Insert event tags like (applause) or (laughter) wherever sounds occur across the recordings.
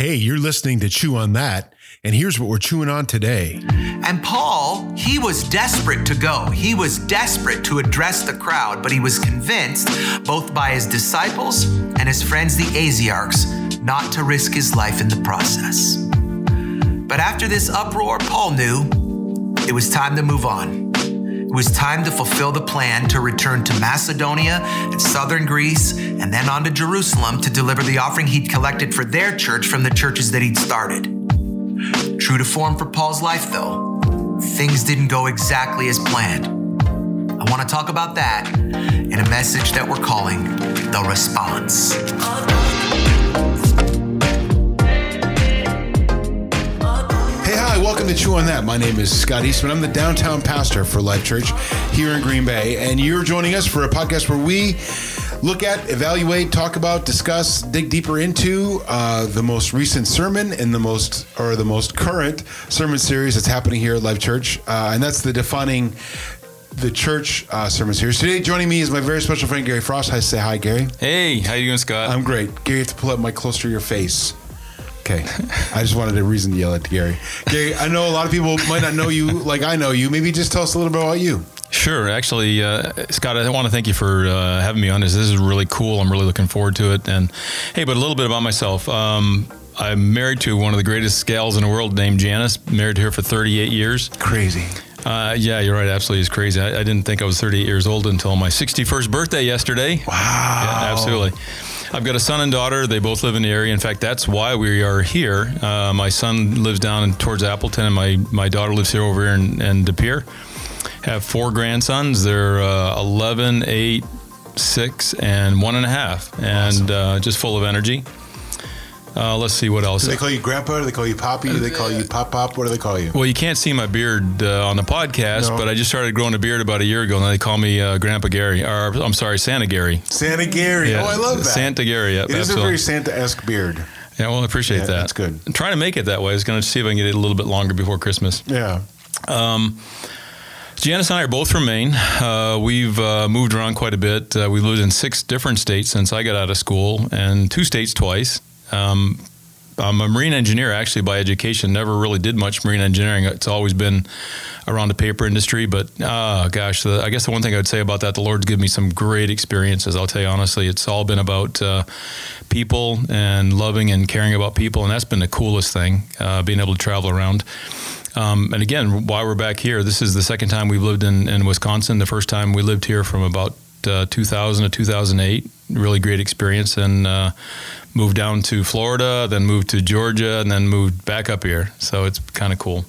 Hey, you're listening to Chew on That, and here's what we're chewing on today. And Paul, he was desperate to go. He was desperate to address the crowd, but he was convinced, both by his disciples and his friends, the Asiarchs, not to risk his life in the process. But after this uproar, Paul knew it was time to move on. It was time to fulfill the plan to return to Macedonia and southern Greece and then on to Jerusalem to deliver the offering he'd collected for their church from the churches that he'd started. True to form for Paul's life, though, things didn't go exactly as planned. I want to talk about that in a message that we're calling The Response. Welcome to Chew on That. My name is Scott Eastman. I'm the downtown pastor for Life Church here in Green Bay, and you're joining us for a podcast where we look at, evaluate, talk about, discuss, dig deeper into uh, the most recent sermon and the most or the most current sermon series that's happening here at Life Church, uh, and that's the defining the church uh, sermon series. Today, joining me is my very special friend Gary Frost. Hi, say hi, Gary. Hey, how you doing, Scott? I'm great. Gary, you have to pull up my closer to your face. Okay. I just wanted a reason to yell at Gary. Gary, I know a lot of people might not know you like I know you. Maybe just tell us a little bit about you. Sure. Actually, uh, Scott, I want to thank you for uh, having me on this. This is really cool. I'm really looking forward to it. And hey, but a little bit about myself. Um, I'm married to one of the greatest gals in the world named Janice. Married to her for 38 years. Crazy. Uh, yeah, you're right. Absolutely, it's crazy. I, I, didn't think I was 38 years old until my 61st birthday yesterday. Wow. Yeah, absolutely. I've got a son and daughter. They both live in the area. In fact, that's why we are here. Uh, my son lives down towards Appleton, and my, my daughter lives here over here in, in De Pere. Have four grandsons. They're uh, 11, 8, 6, and one and a half, and awesome. uh, just full of energy. Uh, let's see what else. Do they call you grandpa? Do they call you poppy? Do they call you pop pop? What do they call you? Well, you can't see my beard uh, on the podcast, no. but I just started growing a beard about a year ago, and they call me uh, Grandpa Gary. Or I'm sorry, Santa Gary. Santa Gary. Yeah. Oh, I love that. Santa Gary. Yep, it is absolutely. a very Santa-esque beard. Yeah, well, I appreciate yeah, that. That's good. I'm trying to make it that way. I was going to see if I can get it a little bit longer before Christmas. Yeah. Um, Janice and I are both from Maine. Uh, we've uh, moved around quite a bit. Uh, we lived in six different states since I got out of school, and two states twice. Um, I'm a marine engineer actually by education. Never really did much marine engineering. It's always been around the paper industry. But uh, gosh, the, I guess the one thing I would say about that, the Lord's given me some great experiences. I'll tell you honestly, it's all been about uh, people and loving and caring about people, and that's been the coolest thing. Uh, being able to travel around. Um, and again, while we're back here, this is the second time we've lived in, in Wisconsin. The first time we lived here from about uh, 2000 to 2008. Really great experience, and uh, moved down to Florida, then moved to Georgia, and then moved back up here. So it's kind of cool.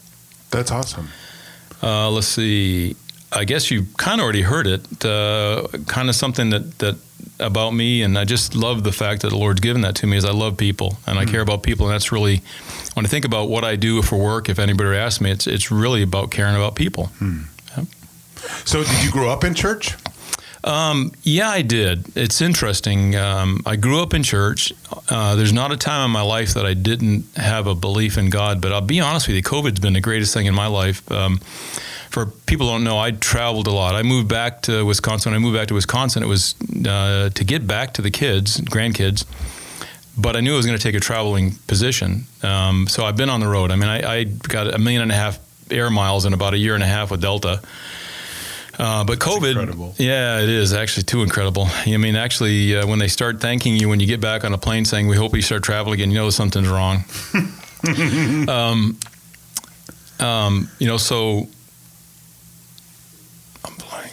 That's awesome. Uh, let's see. I guess you kind of already heard it. Uh, kind of something that that about me, and I just love the fact that the Lord's given that to me. Is I love people and I mm. care about people, and that's really when I think about what I do for work. If anybody asks me, it's it's really about caring about people. Mm. So, did you grow up in church? Um, yeah, I did. It's interesting. Um, I grew up in church. Uh, there's not a time in my life that I didn't have a belief in God. But I'll be honest with you, COVID's been the greatest thing in my life. Um, for people don't know, I traveled a lot. I moved back to Wisconsin. When I moved back to Wisconsin, it was uh, to get back to the kids, grandkids. But I knew I was going to take a traveling position. Um, so I've been on the road. I mean, I, I got a million and a half air miles in about a year and a half with Delta. Uh, but That's COVID, incredible. yeah, it is actually too incredible. I mean, actually, uh, when they start thanking you when you get back on a plane, saying "We hope you start traveling again," you know something's wrong. (laughs) um, um, you know, so I'm playing.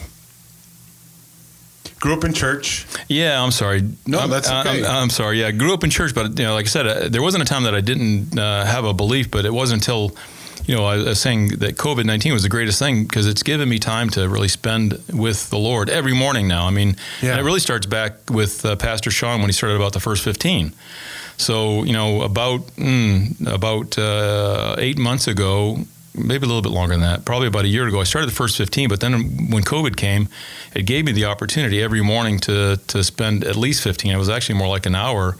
Grew up in church. Yeah, I'm sorry. No, I'm, that's okay. I'm, I'm, sorry. Yeah, I grew up in church, but you know, like I said, uh, there wasn't a time that I didn't uh, have a belief, but it wasn't until you know, I was saying that COVID 19 was the greatest thing because it's given me time to really spend with the Lord every morning now. I mean, yeah. it really starts back with uh, Pastor Sean when he started about the first 15. So, you know, about mm, about uh, eight months ago, maybe a little bit longer than that, probably about a year ago, I started the first 15. But then when COVID came, it gave me the opportunity every morning to, to spend at least 15. It was actually more like an hour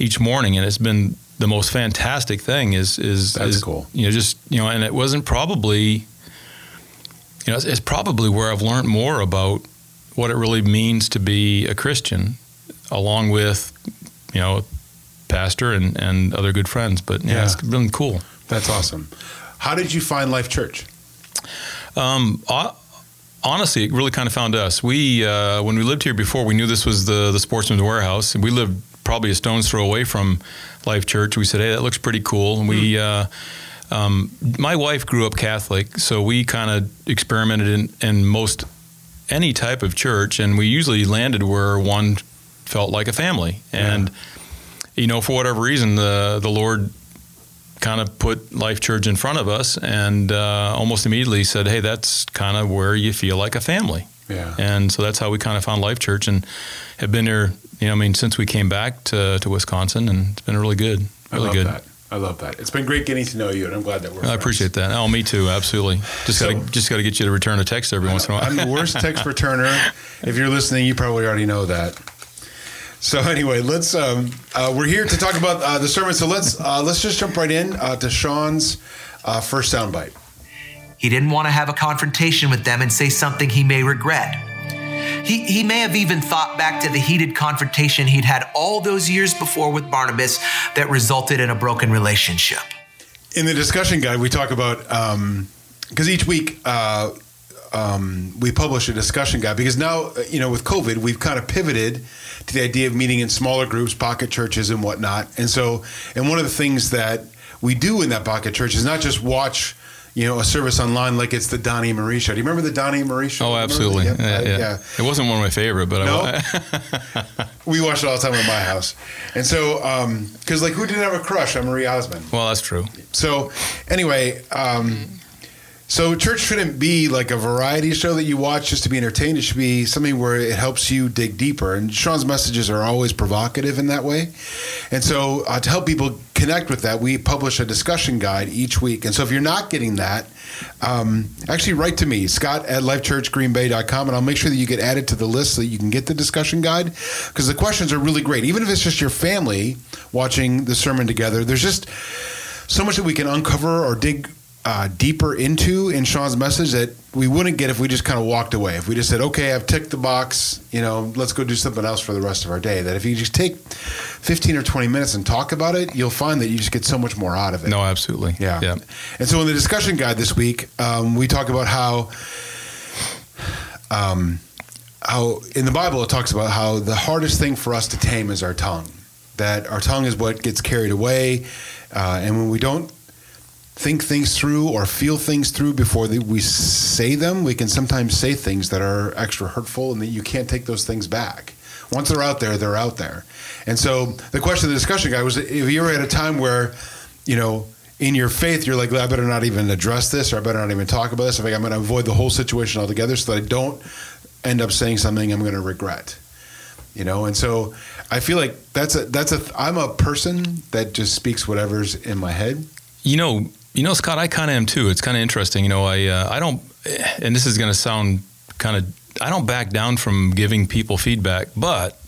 each morning. And it's been the most fantastic thing is is that's is, cool. You know, just you know, and it wasn't probably, you know, it's, it's, probably where I've learned more about what it really means to be a Christian, along with, you know, pastor and, and other good friends. But yeah, Yeah. it's been cool. That's awesome. How did you find Life Church? Um, honestly, it really kind of found us. We uh, when we lived here before, we knew this was the the Sportsman's Warehouse, and we lived probably a stone's throw away from Life Church. We said, "Hey, that looks pretty cool." And we, uh, um, my wife grew up Catholic, so we kind of experimented in, in most any type of church, and we usually landed where one felt like a family. And you know, for whatever reason, the the Lord kind of put Life Church in front of us, and uh, almost immediately said, "Hey, that's kind of where you feel like a family." Yeah. And so that's how we kind of found Life Church, and have been here. You know, I mean, since we came back to, to Wisconsin, and it's been really good. Really I love good. that. I love that. It's been great getting to know you, and I'm glad that we're. I appreciate that. Oh, me too. Absolutely. Just So- got to just got to get you to return a text every once in a while. I'm the worst text (laughs) returner. If you're listening, you probably already know that. So anyway, let's. Um, uh, we're here to talk about uh, the sermon. So let's uh, let's just jump right in uh, to Sean's uh, first soundbite. He didn't want to have a confrontation with them and say something he may regret. He, he may have even thought back to the heated confrontation he'd had all those years before with Barnabas that resulted in a broken relationship. In the discussion guide, we talk about because each week uh, um, we publish a discussion guide because now you know with COVID we've kind of pivoted to the idea of meeting in smaller groups, pocket churches, and whatnot. And so, and one of the things that we do in that pocket church is not just watch. You know, a service online like it's the Donnie and Marie show. Do you remember the Donnie and Marie show? Oh, absolutely. that? Yeah, Yep. yeah. It wasn't one of my favorite, but No? I, (laughs) We watched it all the time at my house. And so, because like who didn't have a crush on Marie Osmond? well, that's true. So anyway, um, so church shouldn't be like a variety show that you watch just to be entertained. It should be something where it helps you dig deeper. And Sean's messages are always provocative in that way. And so uh, to help people connect with that, we publish a discussion guide each week. And so if you're not getting that, um, actually write to me, Scott at lifechurchgreenbay.com, and I'll make sure that you get added to the list so that you can get the discussion guide because the questions are really great. Even if it's just your family watching the sermon together, there's just so much that we can uncover or dig uh, deeper into in Sean's message that we wouldn't get if we just kind of walked away. If we just said, "Okay, I've ticked the box," you know, let's go do something else for the rest of our day. That if you just take 15 or 20 minutes and talk about it, you'll find that you just get so much more out of it. No, absolutely. Yeah. Yeah. And so in the discussion guide this week, um, we talk about how, um, how in the Bible it talks about how the hardest thing for us to tame is our tongue. That our tongue is what gets carried away, uh, and when we don't think things through or feel things through before we say them, we can sometimes say things that are extra hurtful, and that you can't take those things back. Once they're out there, they're out there. And so the question of the discussion guy was: If you were at a time where, you know, in your faith, you're like, I better not even address this, or I better not even talk about this. If I'm going to avoid the whole situation altogether, so that I don't end up saying something I'm going to regret. You know, and so I feel like that's a that's a I'm a person that just speaks whatever's in my head. You know, you know, Scott, I kind of am too. It's kind of interesting. You know, I uh, I don't, and this is going to sound kind of, I don't back down from giving people feedback, but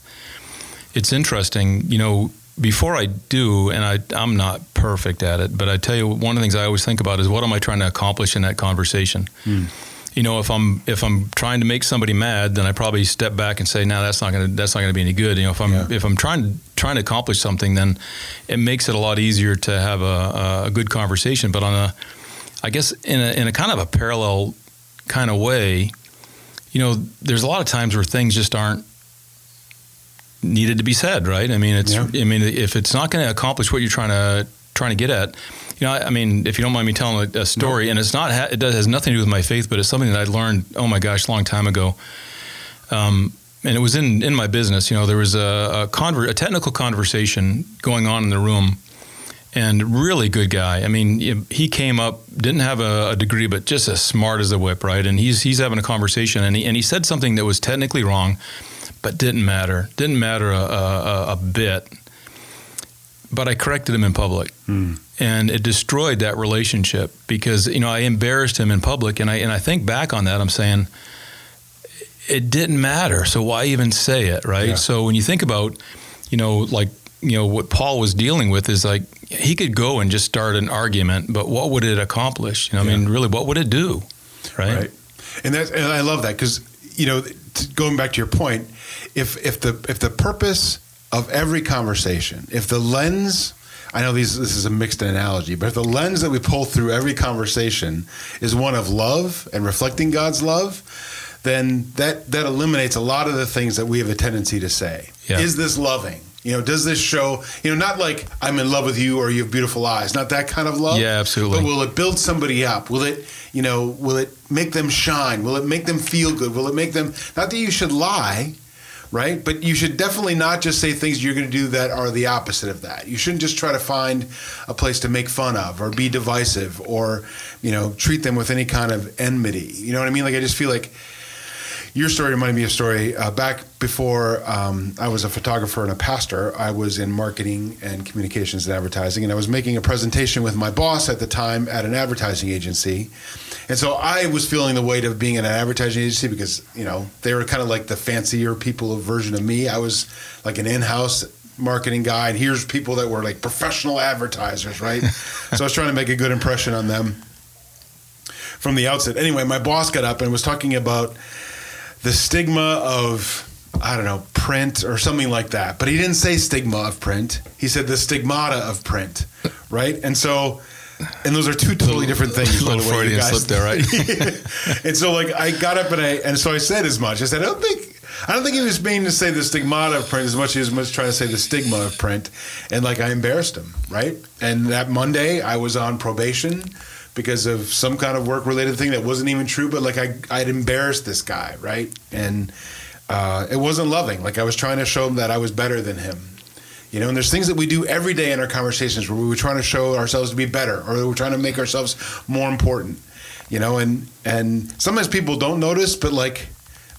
it's interesting. You know, before I do, and I I'm not perfect at it, but I tell you, one of the things I always think about is what am I trying to accomplish in that conversation. You know, if I'm if I'm trying to make somebody mad, then I probably step back and say, "No, that's not gonna that's not gonna be any good." You know, if I'm Yeah. if I'm trying trying to accomplish something, then it makes it a lot easier to have a, a good conversation. But on a, I guess in a in a kind of a parallel kind of way, you know, there's a lot of times where things just aren't needed to be said, right? I mean, it's Yeah. I mean, if it's not going to accomplish what you're trying to trying to get at, you know, I, I mean, if you don't mind me telling a, a story, and it's not ha- it does, has nothing to do with my faith, but it's something that I learned. Oh my gosh, a long time ago. Um, and it was in, in my business. You know, there was a a, conver- a technical conversation going on in the room, and really good guy. I mean, he- came up, didn't have a, a degree, but just as smart as a whip, right? And he's he's having a conversation, and he and he said something that was technically wrong, but didn't matter. Didn't matter a, a, a bit. But I corrected him in public, and it destroyed that relationship because you know I embarrassed him in public, and I and I think back on that, I'm saying it didn't matter. So why even say it, right? Yeah. So when you think about, you know, like you know what Paul was dealing with is like he could go and just start an argument, but what would it accomplish? You know, I mean, really, what would it do, right? right? And that's and I love that because you know going back to your point, if if the if the purpose of every conversation, if the lens, I know these, this is a mixed analogy, but if the lens that we pull through every conversation is one of love and reflecting God's love, then that that eliminates a lot of the things that we have a tendency to say. Yeah. Is this loving? You know, does this show, you know, not like I'm in love with you or you have beautiful eyes, not that kind of love. Yeah, absolutely. But will it build somebody up? Will it, you know, will it make them shine? Will it make them feel good? Will it make them, not that you should lie, right? But you should definitely not just say things you're going to do that are the opposite of that. You shouldn't just try to find a place to make fun of or be divisive or, you know, treat them with any kind of enmity. You know what I mean? Like, I just feel like, your story reminded me of a story uh, back before um, I was a photographer and a pastor. I was in marketing and communications and advertising, and I was making a presentation with my boss at the time at an advertising agency. And so I was feeling the weight of being in an advertising agency because you know they were kind of like the fancier people version of me. I was like an in-house marketing guy, and here's people that were like professional advertisers, right? (laughs) so I was trying to make a good impression on them from the outset. Anyway, my boss got up and was talking about the stigma of I don't know print or something like that. But he didn't say stigma of print. He said the stigmata of print, right? And so, and those are two totally different things. by little the way, you Freudian slip there, right? (laughs) and so, like, I got up and I and so I said as much. I said, I don't think. I don't think he was meaning to say the stigmata of print as much as he was trying to say the stigma of print, and like I embarrassed him, right? And that Monday I was on probation because of some kind of work related thing that wasn't even true, but like I I'd embarrassed this guy, right? And uh, it wasn't loving. Like I was trying to show him that I was better than him. You know, and there's things that we do every day in our conversations where we were trying to show ourselves to be better or we're trying to make ourselves more important. You know, and and sometimes people don't notice, but like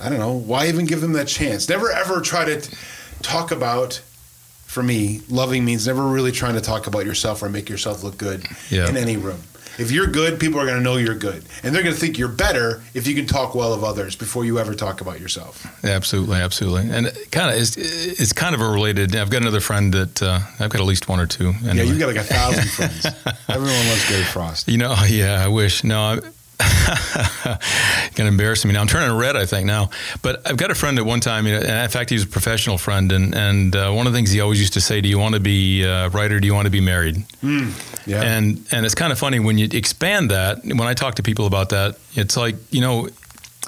I don't know, why even give them that chance? Never ever try to t- talk about for me, loving means never really trying to talk about yourself or make yourself look good Yeah. in any room. If you're good, people are going to know you're good. And they're going to think you're better if you can talk well of others before you ever talk about yourself. Absolutely, absolutely, and kind of is it's kind of a related. I've got another friend that uh, I've got at least one or two. Yeah, you've got like a thousand friends. (laughs) Everyone loves Gary Frost. You know, yeah, I wish. No, I'm (laughs) gonna embarrass me now. I'm turning red, I think now. But I've got a friend at one time. You know, and in fact, he was a professional friend, and and uh, one of the things he always used to say, "Do you want to be uh, right or do you want to be married?" Yeah. And and it's kind of funny when you expand that. When I talk to people about that, it's like you know.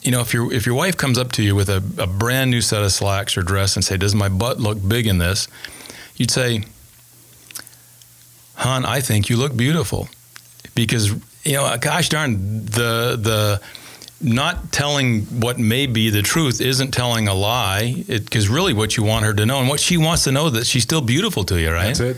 You know, if your if your wife comes up to you with a, a brand new set of slacks or dress and say, "Does my butt look big in this?" You'd say, "Hon, I think you look beautiful," because you know, gosh darn, the the not telling what may be the truth isn't telling a lie. Because really, what you want her to know and what she wants to know that she's still beautiful to you, right? That's it.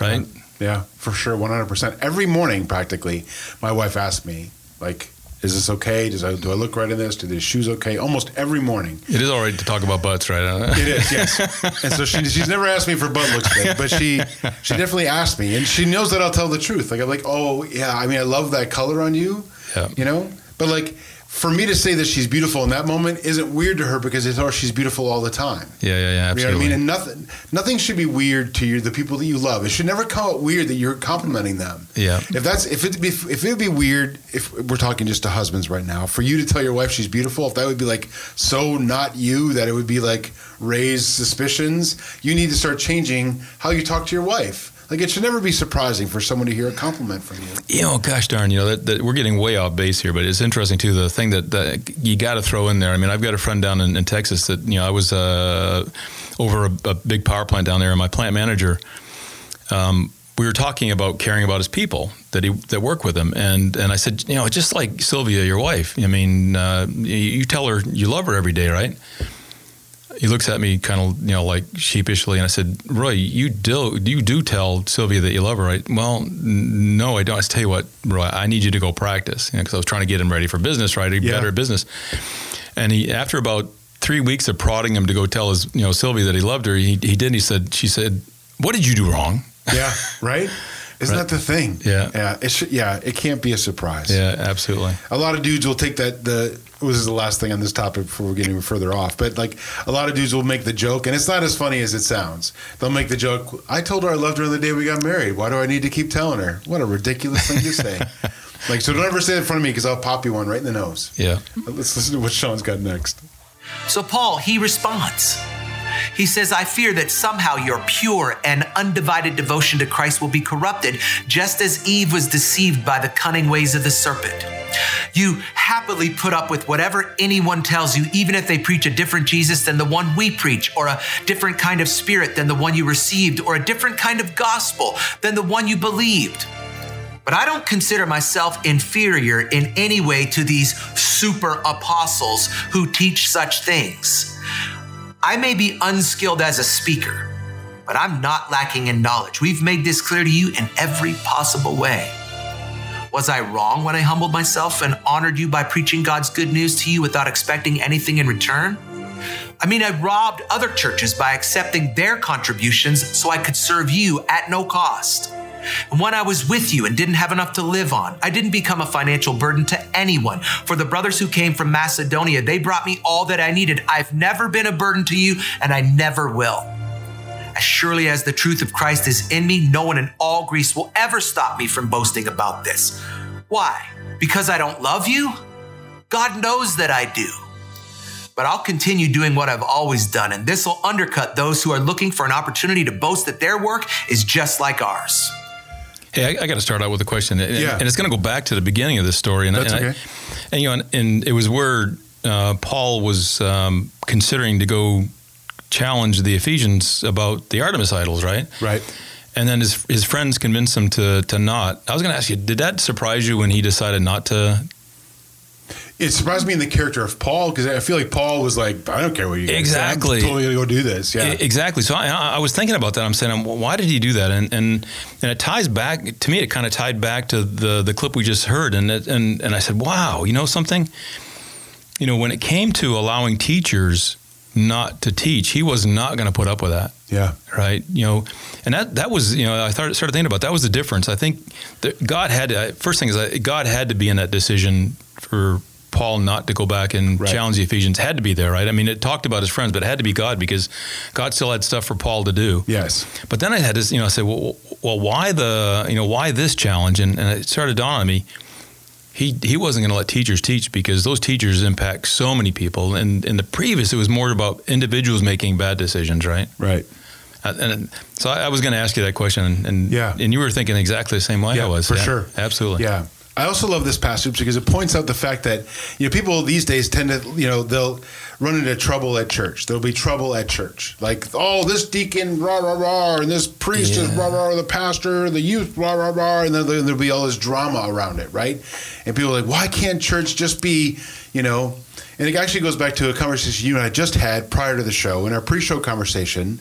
Right? Yeah, for sure, one hundred percent. Every morning, practically, my wife asks me, like, "Is this okay? Does I do I look right in this? Do these shoes okay?" Almost every morning. It is all right to talk about butts, right? (laughs) It is, yes. and so she, she's never asked me for butt looks big, but she she definitely asked me, and she knows that I'll tell the truth. Like I'm like, oh yeah, I mean, I love that color on you, Yeah. you know. But like, for me to say that she's beautiful in that moment isn't weird to her because it's oh she's beautiful all the time. Yeah, yeah, yeah, You know what I mean? And nothing nothing should be weird to you, the people that you love. It should never come out weird that you're complimenting them. Yeah. If that's if it be if it would be weird if we're talking just to husbands right now, for you to tell your wife she's beautiful, if that would be like so not you that it would be like raise suspicions, you need to start changing how you talk to your wife. Like it should never be surprising for someone to hear a compliment from you. you know, gosh darn, you know, that, that we're getting way off base here, but it's interesting too. The thing that, that you got to throw in there. I mean, I've got a friend down in, in Texas that you know I was uh, over a, a big power plant down there, and my plant manager. Um, we were talking about caring about his people that he that work with him, and and I said, you know, just like Sylvia, your wife. I mean, uh, you, you tell her you love her every day, right? He looks at me kind of, you know, like sheepishly, and I said, "Roy, you do you do tell Sylvia that you love her, right?" Well, n- no, I don't. I tell you what, Roy, I need you to go practice, because I was trying to get him ready for business, right? He'd Yeah. better at business. And he, after about three weeks of prodding him to go tell his, you know, Sylvia that he loved her, he, he did. He said, "She said, what did you do wrong?" Yeah, right? (laughs) Isn't Right. that the thing? Yeah. yeah. It should, yeah, it can't be a surprise. Yeah, absolutely. a lot of dudes will take that the this is the last thing on this topic before we're getting further off but like a lot of dudes will make the joke and it's not as funny as it sounds they'll make the joke i told her i loved her on the day we got married why do i need to keep telling her what a ridiculous thing to say (laughs) like so don't ever say it in front of me because i'll pop you one right in the nose Yeah. let's listen to what sean's got next So Paul, he responds. He says, I fear that somehow your pure and undivided devotion to Christ will be corrupted, just as Eve was deceived by the cunning ways of the serpent. You happily put up with whatever anyone tells you, even if they preach a different Jesus than the one we preach, or a different kind of spirit than the one you received, or a different kind of gospel than the one you believed. But I don't consider myself inferior in any way to these super apostles who teach such things. I may be unskilled as a speaker, but I'm not lacking in knowledge. We've made this clear to you in every possible way. Was I wrong when I humbled myself and honored you by preaching God's good news to you without expecting anything in return? I mean, I robbed other churches by accepting their contributions so I could serve you at no cost. And when I was with you and didn't have enough to live on, I didn't become a financial burden to anyone. For the brothers who came from Macedonia, they brought me all that I needed. I've never been a burden to you, and I never will. As surely as the truth of Christ is in me, no one in all Greece will ever stop me from boasting about this. Why? Because I don't love you? God knows that I do. But I'll continue doing what I've always done, and this will undercut those who are looking for an opportunity to boast that their work is just like ours. Hey, I, I got to start out with a question, and, Yeah. and it's going to go back to the beginning of this story. And, That's and I- okay. and you know, and, and it was where uh, Paul was um, considering to go challenge the Ephesians about the Artemis idols, right? Right. And then his his friends convinced him to to not. I was going to ask you, did that surprise you when he decided not to? It surprised me in the character of Paul because I feel like Paul was like, I don't care what you guys say. Exactly. I'm totally gonna go do this. Yeah. Exactly. So I, I was thinking about that. I'm saying, um, well, why did he do that? And and and it ties back to me. It kind of tied back to the the clip we just heard. And it, and and I said, wow, you know something. You know, when it came to allowing teachers not to teach, he was not going to put up with that. yeah. Right. You know, and that that was you know I started started thinking about that was the difference. I think God had to, first thing is God had to be in that decision for. Paul not to go back and Right. challenge the Ephesians had to be there, right? I mean, it talked about his friends, but it had to be God because God still had stuff for Paul to do. Yes. But then I had this, you know, I said, well, well, why the, you know, why this challenge? And, and it started dawning on me. He he wasn't going to let teachers teach because those teachers impact so many people. And in the previous, it was more about individuals making bad decisions, right? Right. Uh, And so I I was going to ask you that question, and, and Yeah. and you were thinking exactly the same way Yeah, I was. for sure. absolutely. Yeah. I also love this passage because it points out the fact that you know people these days tend to you know they'll run into trouble at church. There'll be trouble at church, like oh this deacon rah rah rah, and this priest is Yeah. rah rah, the pastor, the youth rah rah rah, and then there- there'll be all this drama around it, right? And people are like, why can't church just be you know? And it actually goes back to a conversation you and I just had prior to the show in our pre-show conversation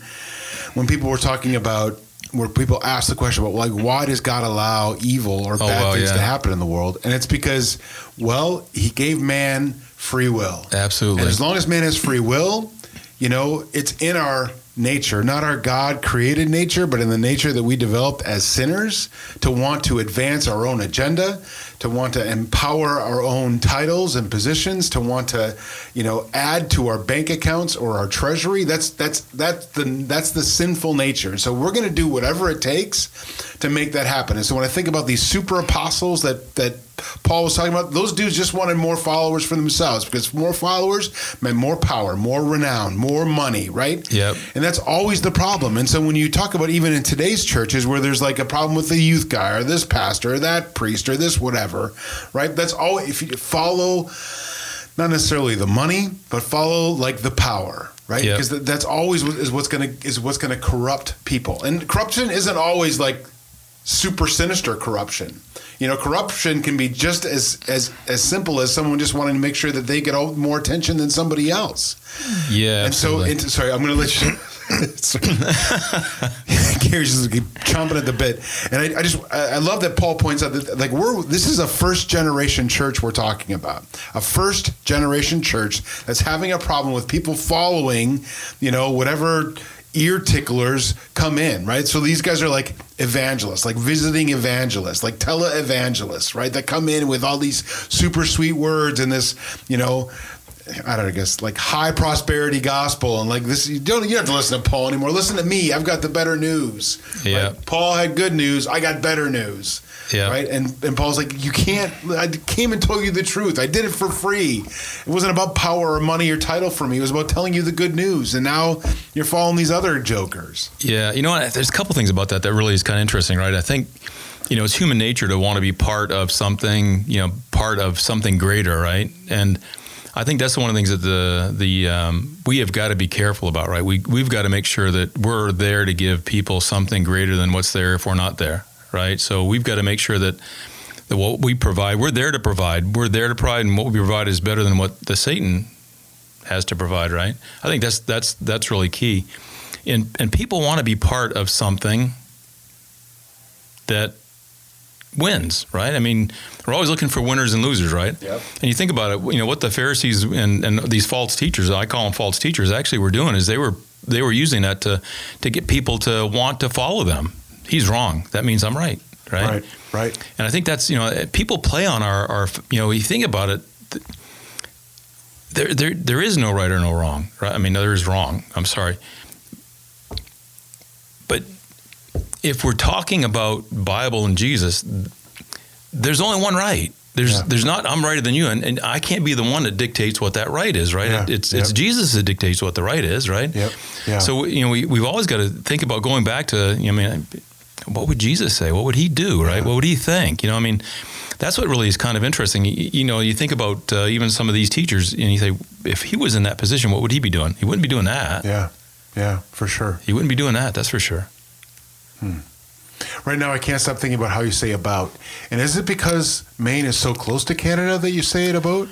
when people were talking about where people ask the question about like why does God allow evil or oh, bad wow, things to happen in the world? And it's because well, he gave man free will. Absolutely. And as long as man has free will, you know, it's in our nature, not our God created nature, but in the nature that we developed as sinners to want to advance our own agenda, to want to empower our own titles and positions, to want to, you know, add to our bank accounts or our treasury. That's that's that's the that's the sinful nature. And So we're going to do whatever it takes to make that happen. And so when I think about these super apostles that that Paul was talking about, those dudes just wanted more followers for themselves because more followers meant more power, more renown, more money, right? Yep. And that's always the problem. And so when you talk about even in today's churches where there's like a problem with the youth guy or this pastor or that priest or this whatever, right? That's all if you follow not necessarily the money, but follow like the power, right? Yep. Because that's always what- is what's going to is what's going to corrupt people. And corruption isn't always like super sinister corruption. You know, corruption can be just as as as simple as someone just wanting to make sure that they get all, more attention than somebody else. Yeah. And so, and, sorry, I'm going to let you. (laughs) (laughs) Gary's just chomping at the bit, and I, I just I love that Paul points out that like we're this is a first generation church we're talking about, a first generation church that's having a problem with people following, you know, whatever ear ticklers come in, right? So these guys are like evangelists, like visiting evangelists, like tele evangelists, right? That come in with all these super sweet words and this, you know, I don't know, I guess like high prosperity gospel and like this. You don't you don't have to listen to Paul anymore. Listen to me. I've got the better news. Yeah. Right? Paul had good news. I got better news. Yeah. Right. And and Paul's like, you can't. I came and told you the truth. I did it for free. It wasn't about power or money or title for me. It was about telling you the good news. And now you're following these other jokers. Yeah, you know what? There's a couple things about that that really is kind of interesting, right? I think, you know, it's human nature to want to be part of something, you know, part of something greater, right? And I think that's one of the things that the the um, we have got to be careful about, right? We we've got to make sure that we're there to give people something greater than what's there if we're not there, right? So we've got to make sure that. That what we provide, we're there to provide. We're there to provide, and what we provide is better than what the Satan has to provide, right? I think that's that's that's really key. And and people want to be part of something that wins, right? I mean, we're always looking for winners and losers, right? Yep. And you think about it, you know, what the Pharisees and, and these false teachers, I call them false teachers, actually were doing is they were they were using that to to get people to want to follow them. He's wrong. That means I'm right, right? Right. Right. And I think that's you know eh, people play on our, our you know you think about it. There, there, there is no right or no wrong, right? I mean, there is wrong. I'm sorry, but if we're talking about Bible and Jesus, there's only one right. There's, Yeah. there's not. I'm righter than you, and, and I can't be the one that dictates what that right is, right? Yeah. It's, it's Yep. Jesus that dictates what the right is, right? Yep. Yeah. So you know, we, we've always got to think about going back to. You know, I mean, what would Jesus say? What would he do? Right? Yeah. What would he think? You know, I mean, that's what really is kind of interesting. You, you know, you think about uh, even some of these teachers, and you say, if he was in that position, what would he be doing? He wouldn't be doing that. Yeah. Yeah. For sure. He wouldn't be doing that. That's for sure. Hmm. Right now, I can't stop thinking about how you say about. And is it because Maine is so close to Canada that you say it about?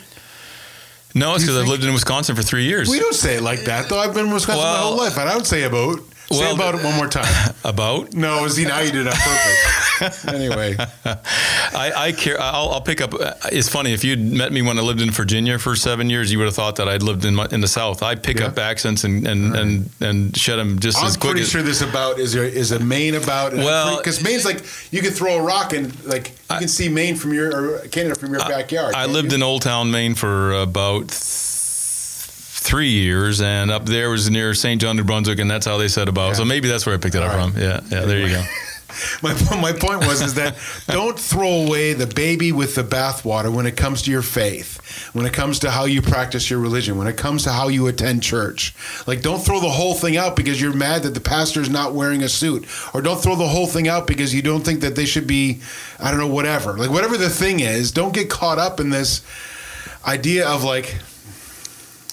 No, it's because I've lived in Wisconsin for three years. We don't say it like that, though. I've been in Wisconsin my whole life. and I don't say about. Say Well, about it one more time. (laughs) About No, see, now you did it on purpose. (laughs) anyway, I, I care. I'll, I'll pick up. Uh, it's funny if you'd met me when I lived in Virginia for seven years, you would have thought that I'd lived in my, in the South. I pick Yeah. up accents and and, and and shed them just I'm as quick. pretty as, sure this about is a, is a Maine about. Well- because Maine's like you can throw a rock and like you can see Maine from your or Canada from your backyard. I lived you? in Old Town, Maine for about th- three years, and up there was near St. John, New Brunswick, and that's how they said about. Yeah. So maybe that's where I picked it up All right. from. Yeah, yeah. There you go. (laughs) (laughs) My, my point was is that don't throw away the baby with the bathwater when it comes to your faith, when it comes to how you practice your religion, when it comes to how you attend church. Like don't throw the whole thing out because you're mad that the pastor's not wearing a suit, or don't throw the whole thing out because you don't think that they should be, I don't know, whatever. Like whatever the thing is, don't get caught up in this idea of like.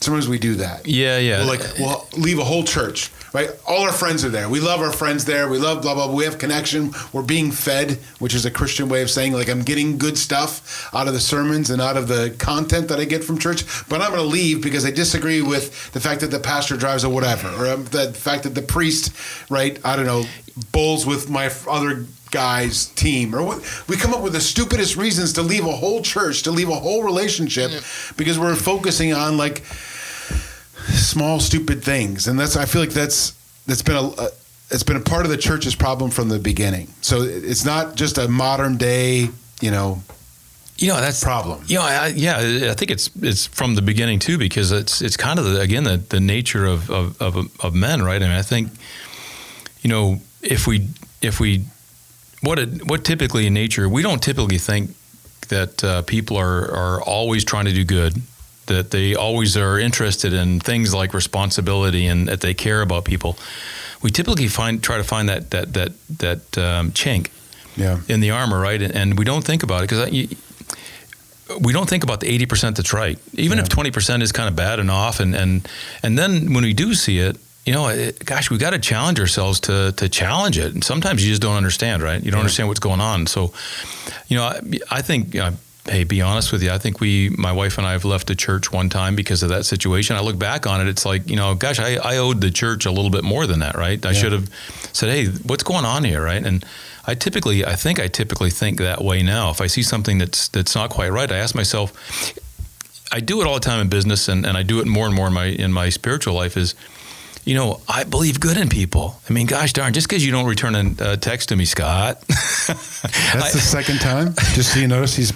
Sometimes we do that. Yeah, yeah. We'll like we'll leave a whole church, right? All our friends are there. We love our friends there. We love blah blah. blah. We have connection. We're being fed, which is a Christian way of saying like I'm getting good stuff out of the sermons and out of the content that I get from church. But I'm going to leave because I disagree with the fact that the pastor drives a whatever, or um, the fact that the priest, right? I don't know, bowls with my other guy's team or what we come up with the stupidest reasons to leave a whole church to leave a whole relationship because we're focusing on like small stupid things. And that's i feel like that's that's been a, a it's been a part of the church's problem from the beginning. So it's not just a modern day you know You know that's problem. You know, I, yeah, I think it's it's from the beginning too because it's it's kind of the, again the, the nature of, of of of men, right? I mean, I think you know if we if we what it, what typically in nature we don't typically think that uh, people are are always trying to do good, that they always are interested in things like responsibility and that they care about people. We typically find try to find that that that that um, chink yeah in the armor, right? And, and we don't think about it because we don't think about the eighty percent that's right. Even if twenty percent is kind of bad and off, and and and then when we do see it, you know, it, gosh, we got to challenge ourselves to to challenge it. And sometimes you just don't understand, right? You don't understand what's going on. So, you know, I, I think. You know, Hey, be honest with you. I think we, my wife and I, have left the church one time because of that situation. I look back on it, it's like, you know, gosh, I, I owed the church a little bit more than that, right? I Yeah. should have said, hey, what's going on here, right? And I typically, I think I typically think that way now. If I see something that's that's not quite right, I ask myself. I do it all the time in business, and, and I do it more and more in my in my spiritual life. Is you know, I believe good in people. I mean, gosh darn, just because you don't return a uh, text to me, Scott. (laughs) that's the second time just so you notice he's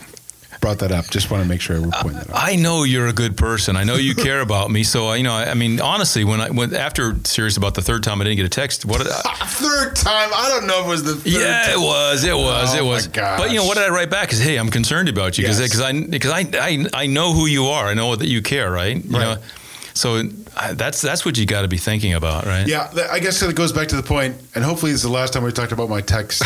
brought that up. Just want to make sure we're pointing that out. I know you're a good person. I know you care about me. So you know, I, I mean, honestly, when I when after serious about the third time I didn't get a text, what? Did I, (laughs) third time? I don't know if it was the third yeah, time. it was, it oh was, Oh, it was. But you know, what did I write back? Is hey, I'm concerned about you because Yes. I because I I I know who you are. I know that you care, right? You Right. know, so that's that's what you got to be thinking about, right? Yeah, I guess it goes back to the point, and hopefully this is the last time we talked about my text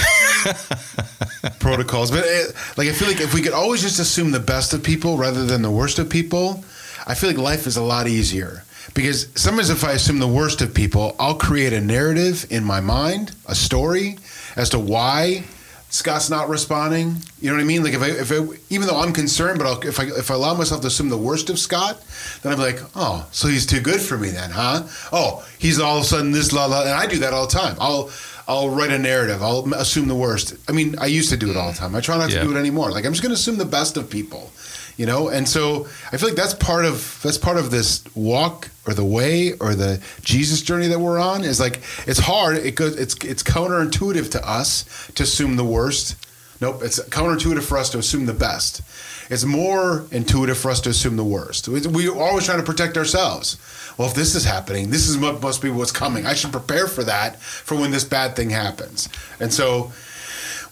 (laughs) protocols. But it, like, I feel like if we could always just assume the best of people rather than the worst of people, I feel like life is a lot easier. Because sometimes if I assume the worst of people, I'll create a narrative in my mind, a story as to why Scott's not responding. You know what I mean? Like if I, if I, even though I'm concerned, but I'll, if I if I allow myself to assume the worst of Scott, then I'm like, oh, so he's too good for me then, huh? Oh, he's all of a sudden this la la, and I do that all the time. I'll I'll write a narrative. I'll assume the worst. I mean, I used to do it all the mm. time. I try not to Yeah. do it anymore. Like I'm just going to assume the best of people, you know. And so I feel like that's part of that's part of this walk or the way or the Jesus journey that we're on. Is like it's hard. It goes. It's it's counterintuitive to us to assume the worst. Nope, it's counterintuitive for us to assume the best. It's more intuitive for us to assume the worst. We- We're always trying to protect ourselves. Well, if this is happening, this is what must be what's coming. I should prepare for that for when this bad thing happens. And so,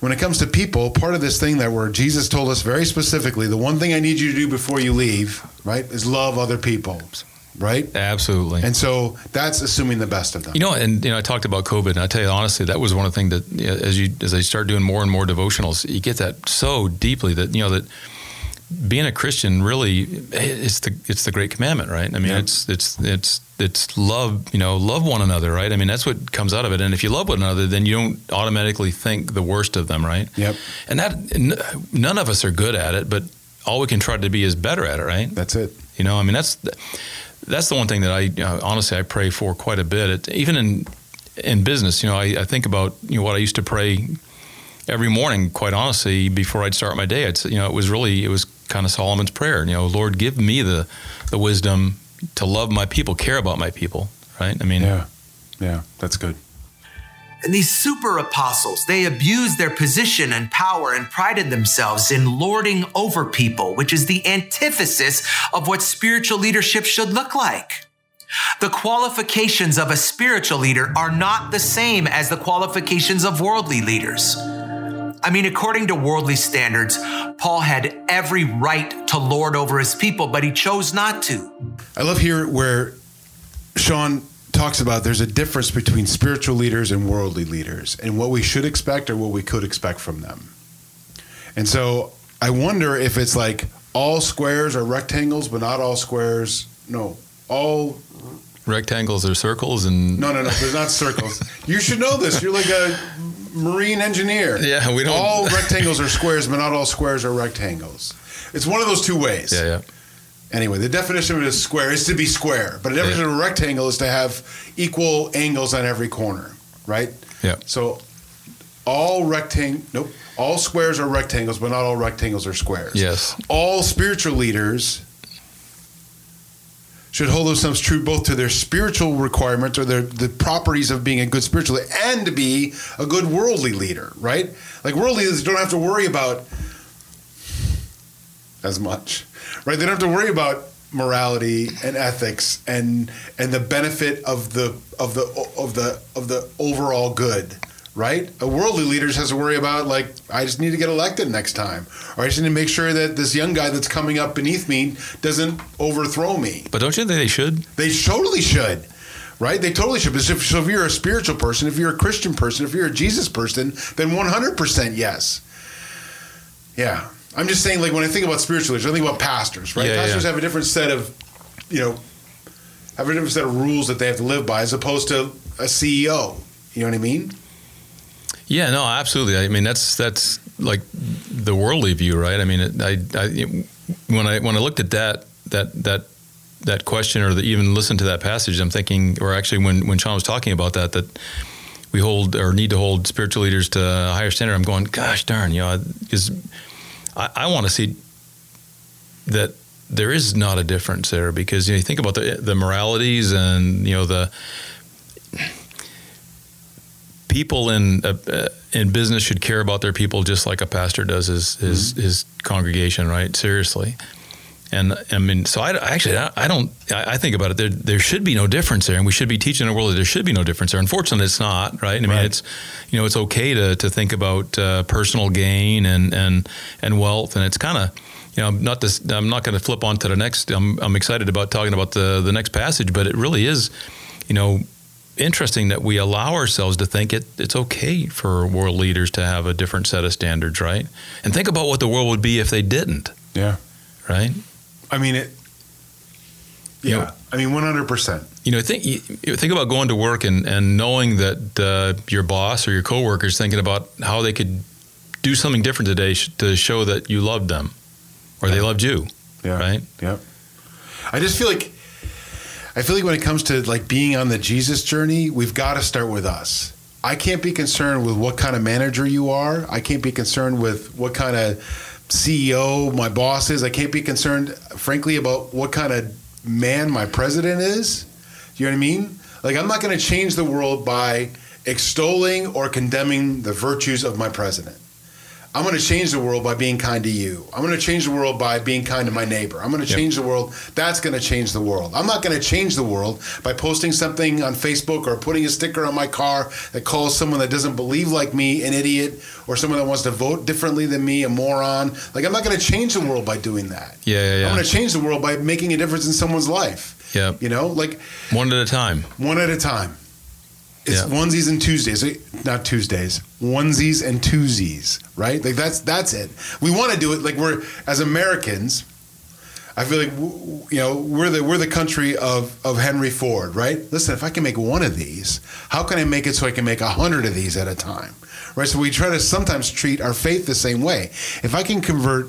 when it comes to people, part of this thing that where Jesus told us very specifically, the one thing I need you to do before you leave, right, is love other people, right? absolutely. And so that's assuming the best of them. You know, and you know, I talked about COVID, and I tell you honestly, that was one of the things that you know, as you as I start doing more and more devotionals, you get that so deeply that you know that being a Christian really it's the it's the great commandment, right? I mean, Yeah. it's it's it's it's love, you know, love one another, right? I mean, that's what comes out of it. And if you love one another, then you don't automatically think the worst of them, right? Yep. And that n- none of us are good at it, but all we can try to be is better at it, right? That's it. You know, I mean, that's that's the one thing that I you know, honestly I pray for quite a bit. It, even in in business, you know, I, I think about you know what I used to pray every morning. Quite honestly, before I'd start my day, it's you know it was really it was kind of Solomon's prayer. You know, Lord, give me the the wisdom to love my people, care about my people. Right? I mean, Yeah. Yeah. That's good. And these super apostles, they abused their position and power and prided themselves in lording over people, which is the antithesis of what spiritual leadership should look like. The qualifications of a spiritual leader are not the same as the qualifications of worldly leaders. I mean, according to worldly standards, Paul had every right to lord over his people, but he chose not to. I love here where Sean talks about there's a difference between spiritual leaders and worldly leaders and what we should expect or what we could expect from them. And so I wonder if it's like all squares are rectangles, but not all squares. No, all rectangles are circles, and no, no, no. There's not circles. You should know this. You're like a marine engineer. Yeah, we don't- All rectangles are squares, but not all squares are rectangles. It's one of those two ways. yeah, yeah. Anyway, the definition of a square is to be square, but the definition of a rectangle is to have equal angles on every corner, right? Yeah. So all rectang nope, all squares are rectangles, but not all rectangles are squares. Yes. All spiritual leaders should hold themselves true both to their spiritual requirements or their the properties of being a good spiritual leader and to be a good worldly leader, right? Like worldly leaders don't have to worry about as much, right? They don't have to worry about morality and ethics and and the benefit of the of the of the of the overall good, right? A worldly leader just has to worry about like I just need to get elected next time, or I just need to make sure that this young guy that's coming up beneath me doesn't overthrow me. But don't you think they should? They totally should. Right? They totally should. But if, so if you're a spiritual person, if you're a Christian person, if you're a Jesus person, then 100% yes. Yeah. I'm just saying, like, when I think about spiritual leaders, I think about pastors, right? Yeah, pastors yeah. have a different set of, you know, have a different set of rules that they have to live by as opposed to a CEO. You know what I mean? Yeah, no, absolutely. I mean, that's that's like the worldly view, right? I mean, it, I, I when I when I looked at that that that that question or the, even listened to that passage, I'm thinking, or actually, when when Sean was talking about that, that we hold or need to hold spiritual leaders to a higher standard. I'm going, gosh darn, you know, because I, I want to see that there is not a difference there because you, know, you think about the the moralities and you know the people in uh, uh, in business should care about their people just like a pastor does his his, Mm-hmm. his congregation, right? Seriously. And I mean, so I actually I, don't I, I think about it. There there should be no difference there, and we should be teaching the world that there should be no difference there. Unfortunately, it's not, right? I mean, Right. it's you know it's okay to to think about uh, personal gain and and and wealth, and it's kind of you know I'm not this I'm not going to flip on to the next. I'm I'm excited about talking about the the next passage, but it really is, you know. Interesting that we allow ourselves to think it, it's okay for world leaders to have a different set of standards, right? And think about what the world would be if they didn't, Yeah. right? I mean it. Yeah. Yeah. I mean, one hundred percent. you know, think you you think about going to work and, and knowing that uh, your boss or your coworkers thinking about how they could do something different today sh- to show that you loved them or they loved you, Yeah. right? Yep. I just feel like I feel like when it comes to like being on the Jesus journey, we've got to start with us. I can't be concerned with what kind of manager you are. I can't be concerned with what kind of CEO my boss is. I can't be concerned, frankly, about what kind of man my president is. You know what I mean? Like, I'm not going to change the world by extolling or condemning the virtues of my president. I'm going to change the world by being kind to you. I'm going to change the world by being kind to my neighbor. I'm going to Yep. change the world. That's going to change the world. I'm not going to change the world by posting something on Facebook or putting a sticker on my car that calls someone that doesn't believe like me an idiot or someone that wants to vote differently than me a moron. Like, I'm not going to change the world by doing that. Yeah, yeah, yeah. I'm going to change the world by making a difference in someone's life. Yeah. You know, like One at a time. one at a time. It's Yeah. onesies and Tuesdays, not Tuesdays. Onesies and twosies, right? Like that's that's it. We want to do it like we're as Americans. I feel like you know we're the we're the country of of Henry Ford, right? Listen, if I can make one of these, how can I make it so I can make a hundred of these at a time, right? So we try to sometimes treat our faith the same way. If I can convert,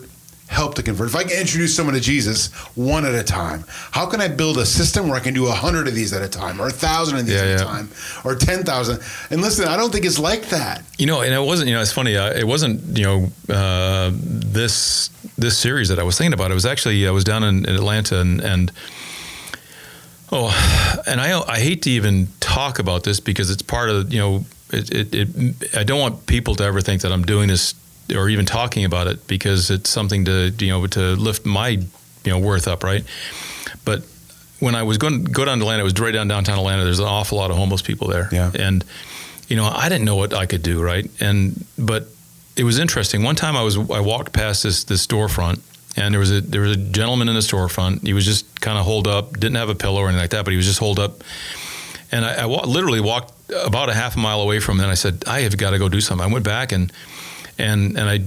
help to convert. If I can introduce someone to Jesus one at a time, how can I build a system where I can do a hundred of these at a time, or a thousand of these Yeah, at yeah. a time, or ten thousand? And listen, I don't think it's like that. You know, and it wasn't. You know, it's funny. Uh, it wasn't. You know, uh, this this series that I was thinking about. It was actually I was down in, in Atlanta, and, and oh, and I I hate to even talk about this because it's part of you know. It, it, it I don't want people to ever think that I'm doing this or even talking about it because it's something to you know to lift my you know worth up, right? But when I was going to go down to Atlanta, it was right down downtown Atlanta. There's an awful lot of homeless people there, Yeah. and you know I didn't know what I could do, right? And but it was interesting. One time I was I walked past this this storefront, and there was a there was a gentleman in the storefront. He was just kind of holed up, didn't have a pillow or anything like that, but he was just holed up. And I, I wa- literally walked about a half a mile away from him. And I said, I have got to go do something. I went back and and and I,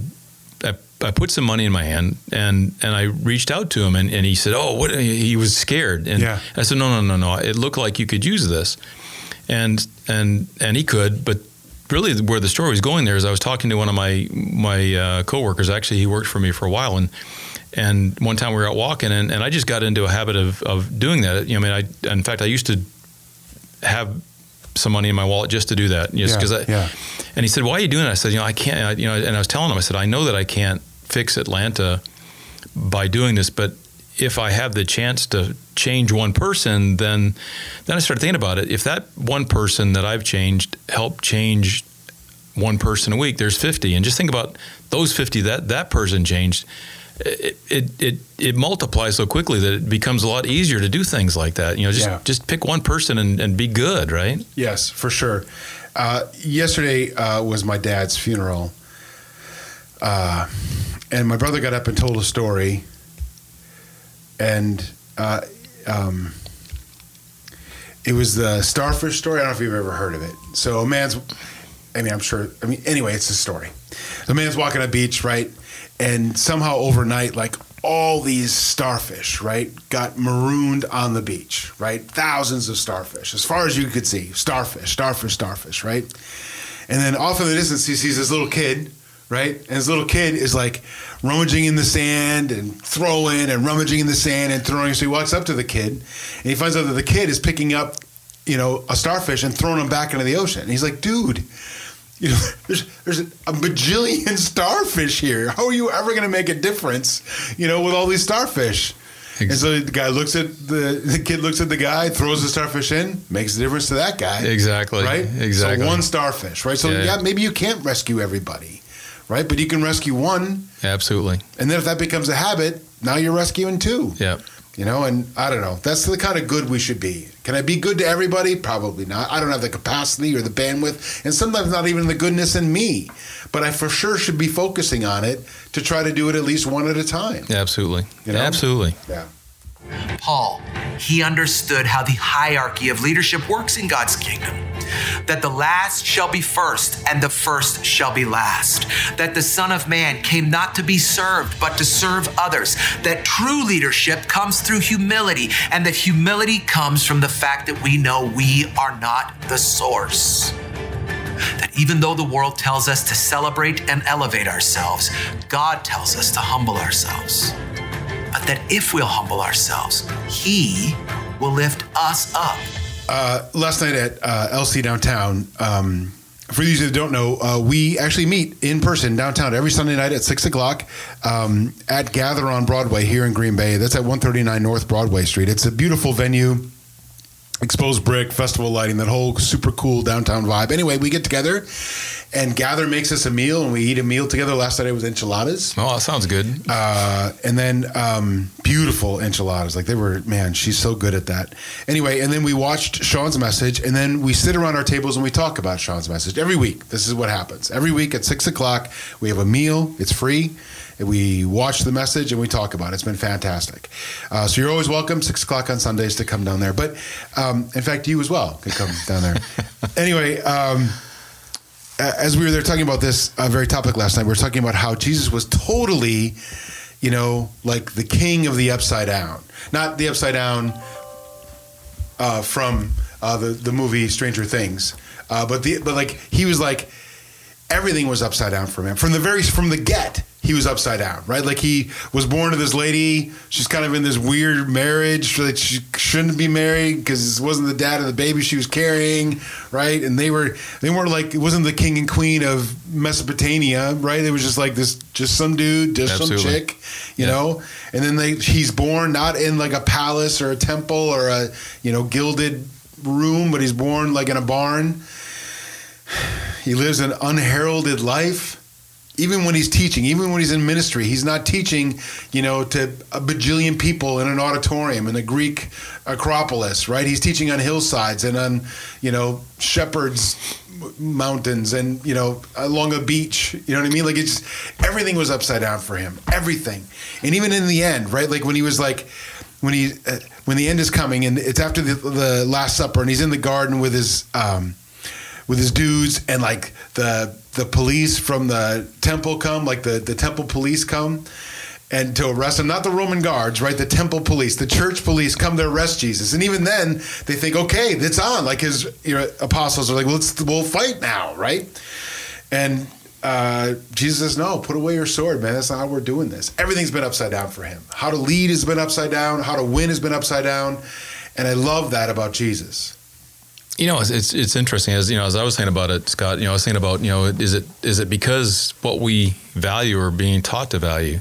I I put some money in my hand and and I reached out to him and, and he said, oh, what? He was scared. And Yeah. I said, no, no, no, no. It looked like you could use this, and and and he could, but. Really, where the story was going there is I was talking to one of my my uh, coworkers. Actually, he worked for me for a while, and and one time we were out walking, and, and I just got into a habit of, of doing that. You know, I mean, I in fact I used to have some money in my wallet just to do that, just Yeah, because I. yeah. And he said, "Why are you doing it?" I said, "You know, I can't." I, you know, and I was telling him, I said, "I know that I can't fix Atlanta by doing this, but if I have the chance to change one person, then then I started thinking about it. If that one person that I've changed helped change one person a week, there's 50, and just think about those 50 that that person changed." It, it it it multiplies so quickly that it becomes a lot easier to do things like that. You know, just Yeah. just pick one person and, and be good, right? Yes, for sure. Uh, yesterday uh, was my dad's funeral, uh, and my brother got up and told a story, and uh, um, it was the starfish story. I don't know if you've ever heard of it. So a man's, I mean, I'm sure. I mean, anyway, it's a story. The man's walking on a beach, right, and somehow overnight, like all these starfish, right, got marooned on the beach, right? Thousands of starfish, as far as you could see, starfish, starfish, starfish, right? And then off in the distance, he sees this little kid, right? And his little kid is like rummaging in the sand and throwing and rummaging in the sand and throwing. So he walks up to the kid and he finds out that the kid is picking up, you know, a starfish and throwing him back into the ocean. And he's like, dude, you know, (laughs) there's there's a bajillion (laughs) starfish here. How are you ever going to make a difference, you know, with all these starfish? Exactly. And so the guy looks at the (laughs) the kid looks at the guy, throws the starfish in, makes a difference to that guy. Exactly. Right? Exactly. So one starfish, right? So Yeah. yeah, maybe you can't rescue everybody, right? But you can rescue one, Absolutely. and then if that becomes a habit, now you're rescuing two. Yeah. You know, and I don't know. That's the kind of good we should be. Can I be good to everybody? Probably not. I don't have the capacity or the bandwidth, and sometimes not even the goodness in me. But I for sure should be focusing on it to try to do it at least one at a time. Yeah, Absolutely. You know? Absolutely. Yeah. Paul, he understood how the hierarchy of leadership works in God's kingdom. That the last shall be first and the first shall be last. That the Son of Man came not to be served, but to serve others. That true leadership comes through humility, and that humility comes from the fact that we know we are not the source. That even though the world tells us to celebrate and elevate ourselves, God tells us to humble ourselves but that if we'll humble ourselves, He will lift us up. Uh, last night at uh, LC downtown, um, for those that don't know, uh, we actually meet in person downtown every Sunday night at six o'clock um, at Gather on Broadway here in Green Bay. That's at 139 North Broadway Street. It's a beautiful venue. Exposed brick, festival lighting, that whole super cool downtown vibe. Anyway, we get together and Gather makes us a meal and we eat a meal together. Last night it was enchiladas. Oh, that sounds good. Uh, and then um, beautiful enchiladas. Like they were, man, she's so good at that. Anyway, and then we watched Sean's message, and then we sit around our tables and we talk about Sean's message every week. This is what happens every week at six o'clock. We have a meal. It's free. We watch the message and we talk about it. It's been fantastic. Uh, so you're always welcome, six o'clock on Sundays, to come down there. But um, in fact, you as well could come down there. (laughs) anyway, um, as we were there talking about this uh, very topic last night, we were talking about how Jesus was totally, you know, like the king of the upside down. Not the upside down uh, from uh, the the movie Stranger Things, uh, but the but like he was like everything was upside down for him from the very from the get. He was upside down, right? Like he was born to this lady. She's kind of in this weird marriage. that she shouldn't be married because it wasn't the dad of the baby she was carrying, right? And they were they weren't like it wasn't the king and queen of Mesopotamia, right? It was just like this, just some dude, just some chick, you know. And then they he's born not in like a palace or a temple or a you know gilded room, but he's born like in a barn. (sighs) He lives an unheralded life. Even when he's teaching, even when he's in ministry, he's not teaching, you know, to a bajillion people in an auditorium in a Greek Acropolis, right? He's teaching on hillsides and on, you know, shepherds mountains and you know along a beach you know what i mean? Like it's everything was upside down for him everything. And even in the end right? Like when he was like when he uh, when the end is coming and it's after the, the last supper and he's in the garden with his um with his dudes and like the the police from the temple come like the the temple police come and to arrest him not the roman guards right the temple police the church police come to arrest jesus and even then they think okay it's on like his you know, apostles are like well, let's we'll fight now right and uh, Jesus says, "No, put away your sword, man. That's not how we're doing this. Everything's been upside down for him. How to lead has been upside down. How to win has been upside down, and I love that about Jesus. You know, it's, it's it's interesting as you know as I was thinking about it, Scott. You know, I was thinking about you know is it is it because what we value or being taught to value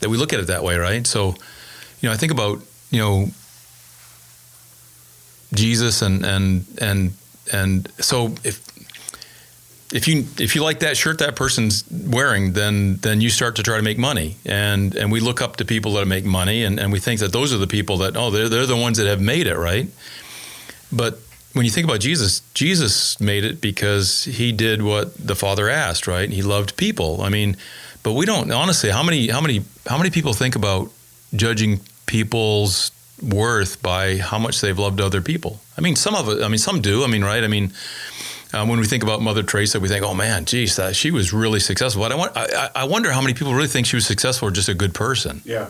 that we look at it that way, right? So, you know, I think about you know Jesus and and and and so if if you if you like that shirt that person's wearing, then then you start to try to make money, and and we look up to people that make money, and, and we think that those are the people that oh they're they're the ones that have made it, right? But when you think about Jesus, Jesus made it because he did what the Father asked, right? He loved people. I mean, but we don't honestly. How many how many how many people think about judging people's worth by how much they've loved other people? I mean, some of it. I mean, some do. I mean, right? I mean. Um, when we think about Mother Teresa, we think, "Oh man, geez, that, she was really successful." But I, want, I, I wonder how many people really think she was successful or just a good person. Yeah,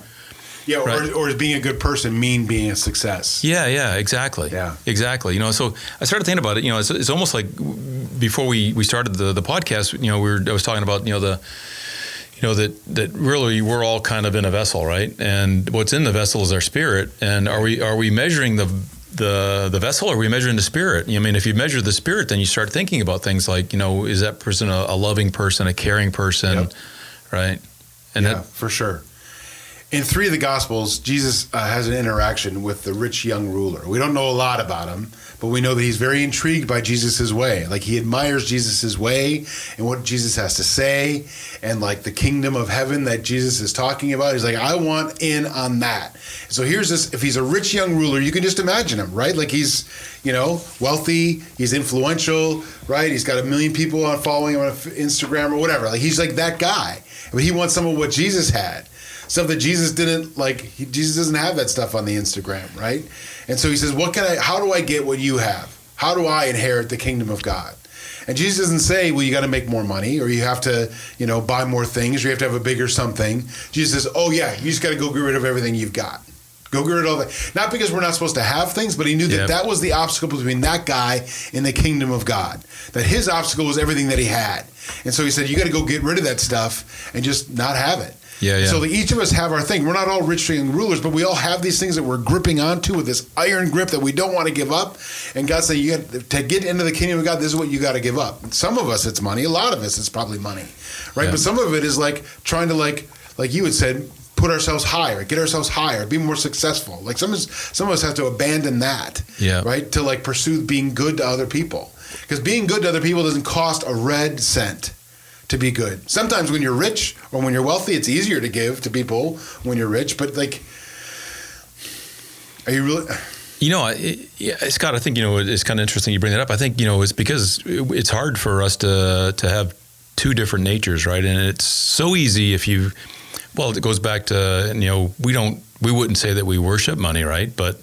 yeah. Right. Or, or does being a good person mean being a success? Yeah, yeah, exactly. Yeah. exactly. You know, so I started thinking about it. You know, it's, it's almost like before we, we started the the podcast. You know, we were I was talking about you know the you know that that really we're all kind of in a vessel, right? And what's in the vessel is our spirit. And are we are we measuring the the the vessel or are we measuring the spirit? I mean, if you measure the spirit, then you start thinking about things like you know, is that person a, a loving person, a caring person, Yep. right? And yeah, that for sure. In three of the Gospels, Jesus uh, has an interaction with the rich young ruler. We don't know a lot about him, but we know that he's very intrigued by Jesus's way. Like he admires Jesus's way and what Jesus has to say, and like the kingdom of heaven that Jesus is talking about. He's like, I want in on that. So here's this: if he's a rich young ruler, you can just imagine him, right? Like he's, you know, wealthy, he's influential, right? He's got a million people on following him on Instagram or whatever. Like he's like that guy, but he wants some of what Jesus had stuff that Jesus didn't like. He, Jesus doesn't have that stuff on the Instagram, right? And so he says, "What can I? How do I get what you have? How do I inherit the kingdom of God?" And Jesus doesn't say, "Well, you got to make more money, or you have to, you know, buy more things, or you have to have a bigger something." Jesus says, "Oh yeah, you just got to go get rid of everything you've got." Go get rid of all that. Not because we're not supposed to have things, but he knew that Yep. that was the obstacle between that guy and the kingdom of God. That his obstacle was everything that he had. And so he said, You got to go get rid of that stuff and just not have it. Yeah, yeah. So that each of us have our thing. We're not all rich young rulers, but we all have these things that we're gripping onto with this iron grip that we don't want to give up. And God said, You got to get into the kingdom of God, this is what you got to give up. Some of us it's money, a lot of us it's probably money. Right? Yeah. But some of it is like trying to like like you had said, put ourselves higher, get ourselves higher, be more successful. Like some of us, some of us have to abandon that, Yeah. right, to like pursue being good to other people. Because being good to other people doesn't cost a red cent to be good. Sometimes when you're rich or when you're wealthy, it's easier to give to people when you're rich. But like, are you really? You know, I- yeah, Scott, I think you know it's kind of interesting you bring that up. I think you know it's because it's hard for us to to have two different natures, right? And it's so easy if you, well, it goes back to you know we don't we wouldn't say that we worship money, right? But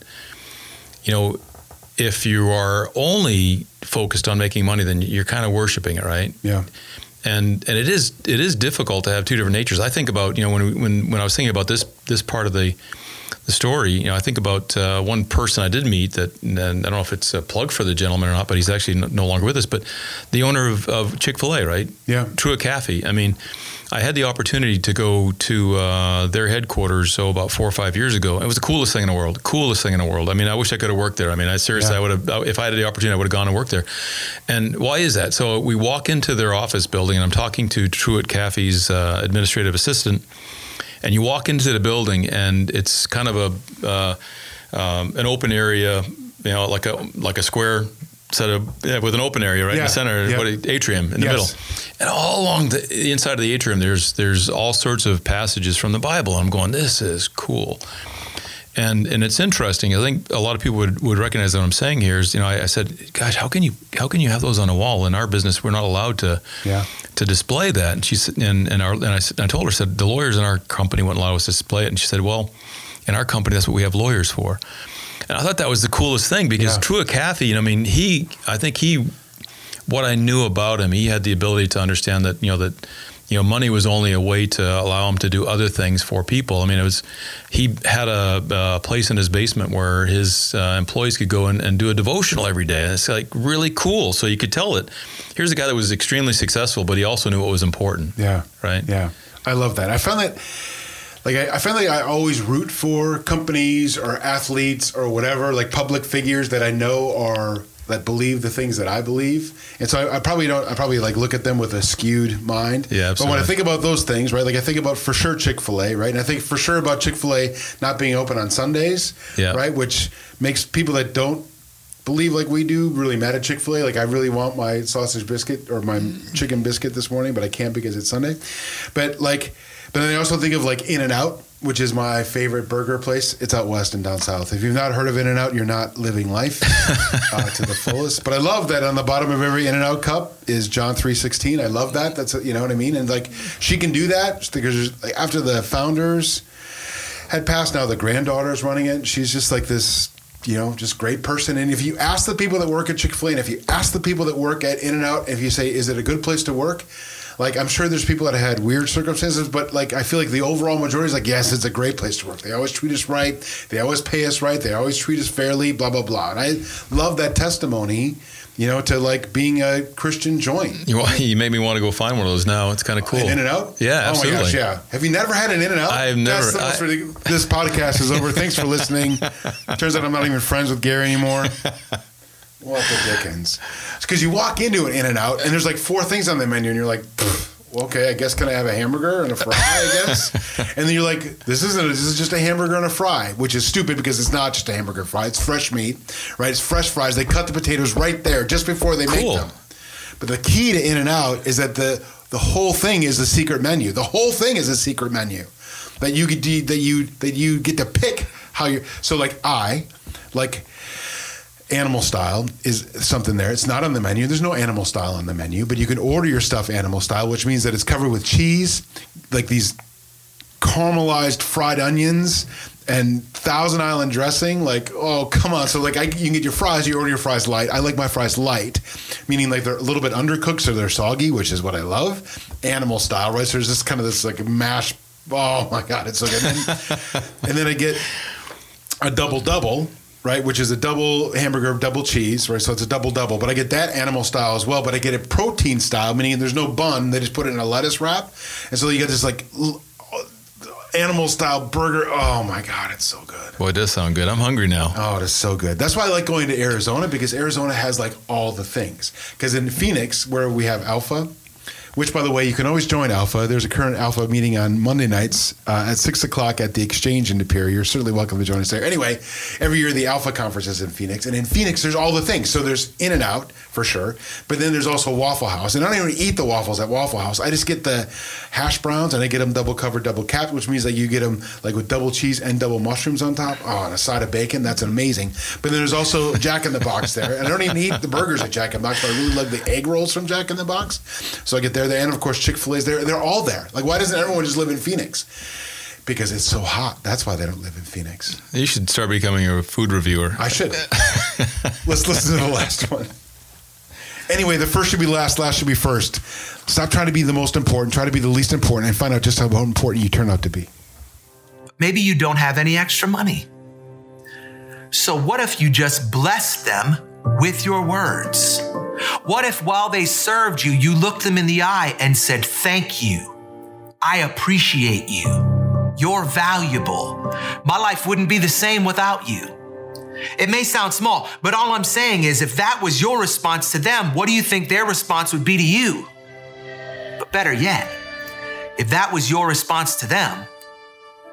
you know, if you are only focused on making money, then you're kind of worshiping it, right? Yeah. And and it is it is difficult to have two different natures. I think about you know when we, when when I was thinking about this this part of the the story, you know, I think about uh, one person I did meet that, and I don't know if it's a plug for the gentleman or not, but he's actually no, no longer with us. But the owner of, of Chick Fil A, right? Yeah. Truett Cathy. I mean, I had the opportunity to go to uh, their headquarters, so about four or five years ago. It was the coolest thing in the world. Coolest thing in the world. I mean, I wish I could have worked there. I mean, I seriously, Yeah. I would have, if I had the opportunity, I would have gone and worked there. And why is that? So we walk into their office building, and I'm talking to Truett Cathy's uh, administrative assistant. And you walk into the building, and it's kind of a uh, um, an open area, you know, like a like a square set yeah, with an open area right in the center, yeah. what atrium in the Yes. middle, and all along the, the inside of the atrium, there's there's all sorts of passages from the Bible. I'm going, this is cool. And and it's interesting. I think a lot of people would, would recognize what I'm saying here is, you know, I, I said, gosh, how can you how can you have those on a wall? In our business, we're not allowed to Yeah. to display that. And she said, and and, our, and I, I told her, said the lawyers in our company wouldn't allow us to display it. And she said, well, in our company, that's what we have lawyers for. And I thought that was the coolest thing because Yeah. You know, I mean, he, I think he, what I knew about him, he had the ability to understand that, you know, that, you know, money was only a way to allow him to do other things for people. I mean, it was, he had a, a place in his basement where his uh, employees could go in and do a devotional every day. And it's like really cool. So you could tell that here's a guy that was extremely successful, but he also knew what was important. Yeah. Right. Yeah. I love that. I found that like I, I find like I always root for companies or athletes or whatever, like public figures that I know are that believe the things that I believe. And so I, I probably don't I probably like look at them with a skewed mind. Yeah, But when I think about those things, right, like I think about for sure Chick-fil-A, right? And I think for sure about Chick-fil-A not being open on Sundays. Yeah. Right? Which makes people that don't believe like we do really mad at Chick-fil-A. Like I really want my sausage biscuit or my mm. chicken biscuit this morning, but I can't because it's Sunday. But like but then I also think of like In and Out, which is my favorite burger place. It's out west and down south. If you've not heard of In and Out, you're not living life (laughs) uh, to the fullest. But I love that on the bottom of every In and Out cup is John three sixteen. I love that. That's you know what I mean. And like she can do that because like, after the founders had passed, now the granddaughter's running it. She's just like this. You know, just great person. And if you ask the people that work at Chick Fil A, and if you ask the people that work at In and Out, if you say, "Is it a good place to work?" Like I'm sure there's people that had weird circumstances, but like I feel like the overall majority is like, yes, it's a great place to work. They always treat us right. They always pay us right. They always treat us fairly. Blah blah blah. And I love that testimony. You know, to like being a Christian joint. You, (laughs) you made me want to go find one of those now. It's kind of cool. In and out? Yeah, Oh my gosh, yeah. Have you never had an In and Out? I've never- That's the most I- this podcast is over. Thanks for listening. (laughs) Turns out I'm not even friends with Gary anymore. (laughs) What the dickens? Because you walk into an In and Out and there's like four things on the menu and you're like, okay, I guess can I have a hamburger and a fry? I guess. (laughs) and then you're like, this isn't. This is just a hamburger and a fry, which is stupid because it's not just a hamburger and fry. It's fresh meat, right? It's fresh fries. They cut the potatoes right there just before they Cool. make them. But the key to In and Out is that the the whole thing is a secret menu. The whole thing is a secret menu that you get to, that you that you get to pick how you. So like I like animal style is something there. It's not on the menu. There's no animal style on the menu, but you can order your stuff animal style, which means that it's covered with cheese, like these caramelized fried onions and Thousand Island dressing. Like, oh, come on. So, like, I, you can get your fries. You order your fries light. I like my fries light, meaning like they're a little bit undercooked, so they're soggy, which is what I love. Animal style, right? So there's this kind of this like mash. Oh my god, it's so good. And then, (laughs) and then I get a double double, right? Which is a double hamburger, double cheese, right? So it's a double double. But I get that animal style as well. But I get it protein style, meaning there's no bun. They just put it in a lettuce wrap, and so you get this like animal style burger. Oh my god, it's so good. Boy, it does sound good. I'm hungry now. Oh, it is so good. That's why I like going to Arizona because Arizona has like all the things. Because in Phoenix, where we have Alpha, which by the way, you can always join Alpha. There's a current Alpha meeting on Monday nights uh, at six o'clock at the Exchange in Superior. You're certainly welcome to join us there. Anyway, every year the Alpha conference is in Phoenix, and in Phoenix there's all the things. So there's In and Out for sure, but then there's also Waffle House, and I don't even eat the waffles at Waffle House. I just get the hash browns, and I get them double covered, double capped, which means that you get them like with double cheese and double mushrooms on top. Oh, and a side of bacon. That's amazing. But then there's also Jack in the Box there, and I don't even eat the burgers at Jack in the Box, but I really love the egg rolls from Jack in the Box. So I get there, there, and of course Chick Fil A's there. They're all there. Like, why doesn't everyone just live in Phoenix? Because it's so hot. That's why they don't live in Phoenix. You should start becoming a food reviewer. I should. (laughs) Let's listen to the last one. Anyway, the first should be last, last should be first. Stop trying to be the most important, try to be the least important, and find out just how important you turn out to be. Maybe you don't have any extra money. So, what if you just blessed them with your words? What if while they served you, you looked them in the eye and said, Thank you. I appreciate you. You're valuable. My life wouldn't be the same without you. It may sound small, but all I'm saying is if that was your response to them, what do you think their response would be to you? But better yet, if that was your response to them,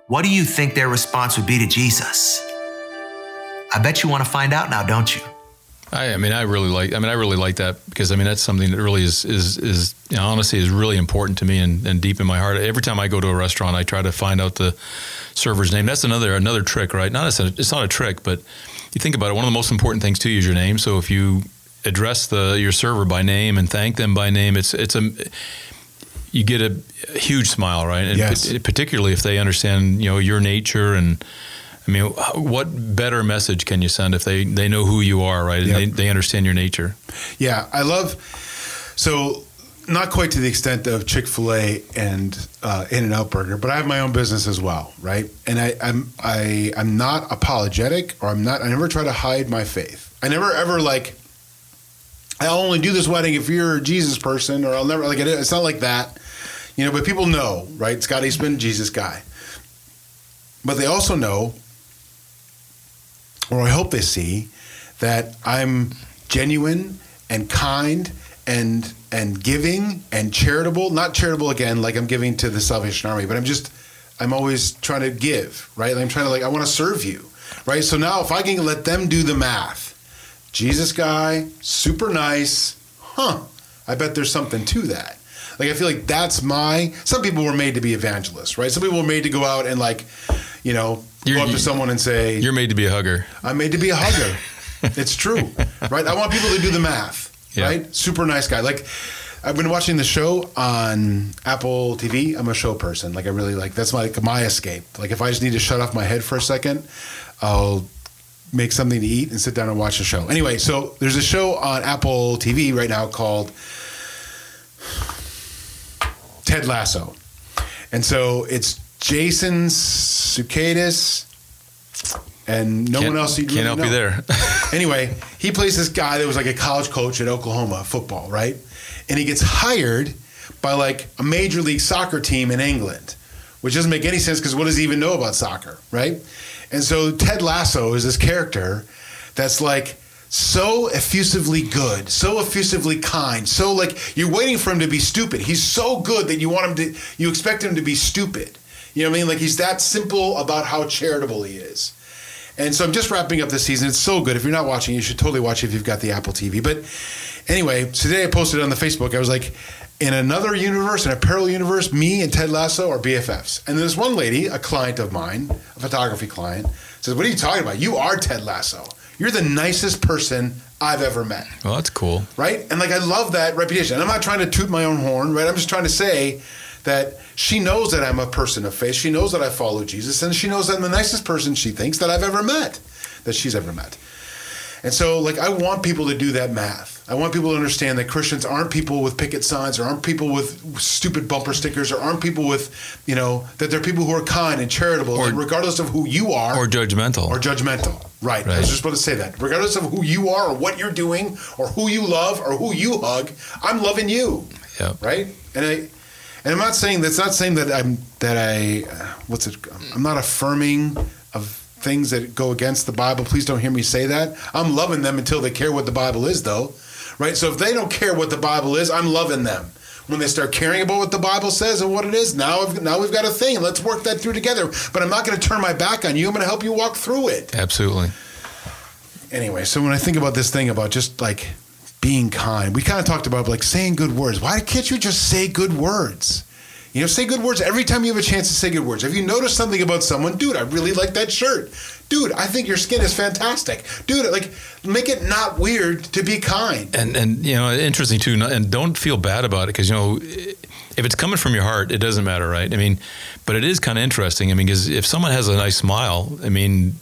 what do you think their response would be to Jesus? I bet you want to find out now, don't you? I, I mean, I really like. I mean, I really like that because I mean that's something that really is is is you know, honestly is really important to me and, and deep in my heart. Every time I go to a restaurant, I try to find out the server's name. That's another another trick, right? Not a, it's not a trick, but you think about it. One of the most important things to you is your name. So if you address the your server by name and thank them by name, it's it's a you get a, huge smile, right? And Yes. pat- particularly if they understand, you know, your nature and. I mean, what better message can you send if they, they know who you are, right? And Yep. they, they understand your nature. Yeah, I love. So, not quite to the extent of Chick Fil A and uh, In and Out Burger, but I have my own business as well, right? And I, I'm I I'm not apologetic, or I'm not. I never try to hide my faith. I never ever like. I'll only do this wedding if you're a Jesus person, or I'll never like. it- It's not like that, you know. But people know, right? Scott Eastman, Jesus guy. But they also know, or I hope they see, that I'm genuine and kind and and giving and charitable. Not charitable again, like I'm giving to the Salvation Army, but I'm just I'm always trying to give, right? I'm trying to like I want to serve you, right? So now if I can let them do the math, Jesus guy, super nice, huh? I bet there's something to that. Like I feel like that's my. Some people were made to be evangelists, right? Some people were made to go out and like, you know, You're- go up to someone and say, You're made to be a hugger. I'm made to be a hugger. (laughs) it's true, right? I want people to do the math, Yeah. right? Super nice guy. Like I've been watching the show on Apple TV. I'm a show person. Like I really like that's my like my escape. Like if I just need to shut off my head for a second, I'll make something to eat and sit down and watch a show. Anyway, so there's a show on Apple TV right now called Ted Lasso. And so it's Jason Sudeikis and no Can't- one else. you'd Can't help know. you there. (laughs) Anyway, he plays this guy that was like a college coach at Oklahoma football, right? And he gets hired by like a major league soccer team in England, which doesn't make any sense because what does he even know about soccer, right? And so Ted Lasso is this character that's like so effusively good, so effusively kind, so like you're waiting for him to be stupid. He's so good that you want him to, you expect him to be stupid. You know what I mean? Like he's that simple about how charitable he is. And so I'm just wrapping up this season. It's so good. If you're not watching, you should totally watch it if you've got the Apple TV. But anyway, today I posted on the Facebook. I was like, in another universe, in a parallel universe, me and Ted Lasso are BFFs. And there's one lady, a client of mine, a photography client, says, "What are you talking about? You are Ted Lasso. You're the nicest person I've ever met." Well, that's cool. Right? And like I love that reputation. And I'm not trying to toot my own horn, right? I'm just trying to say that she knows that I'm a person of faith. She knows that I follow Jesus, and she knows that I'm the nicest person she thinks that I've ever met, that she's ever met. And so, like, I want people to do that math. I want people to understand that Christians aren't people with picket signs or aren't people with stupid bumper stickers or aren't people with, you know, that they're people who are kind and charitable, Or- and regardless of who you are Or judgmental. or judgmental. Right. I was just about to say that. Regardless of who you are or what you're doing or who you love or who you hug, I'm loving you. Yep. Right. And I, and I'm not saying that's not saying that I'm that I, uh, what's it? I'm not affirming of things that go against the Bible. Please don't hear me say that. I'm loving them until they care what the Bible is, though. Right. So if they don't care what the Bible is, I'm loving them. When they start caring about what the Bible says and what it is, now I've, now we've got a thing. Let's work that through together. But I'm not going to turn my back on you. I'm going to help you walk through it Absolutely. anyway, so when I think about this thing about just like being kind, we kind of talked about like saying good words. Why can't you just say good words? You know, say good words every time you have a chance to say good words. If you notice something about someone, dude, I really like that shirt. Dude, I think your skin is fantastic. Dude, like make it not weird to be kind. And and you know, interesting too. And don't feel bad about it because you know, if it's coming from your heart, it doesn't matter, right? I mean, but it is kind of interesting. I mean, because if someone has a nice smile, I mean,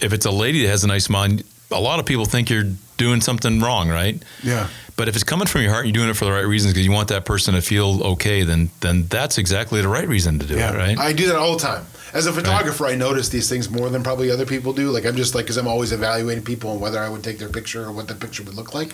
if it's a lady that has a nice smile, a lot of people think you're doing something wrong, right? Yeah. But if it's coming from your heart, and you're doing it for the right reasons because you want that person to feel okay, then then that's exactly the right reason to do Yeah, it, right? I do that all the time. As a photographer, I notice these things more than probably other people do. Like I'm just like, because I'm always evaluating people and whether I would take their picture or what the picture would look like,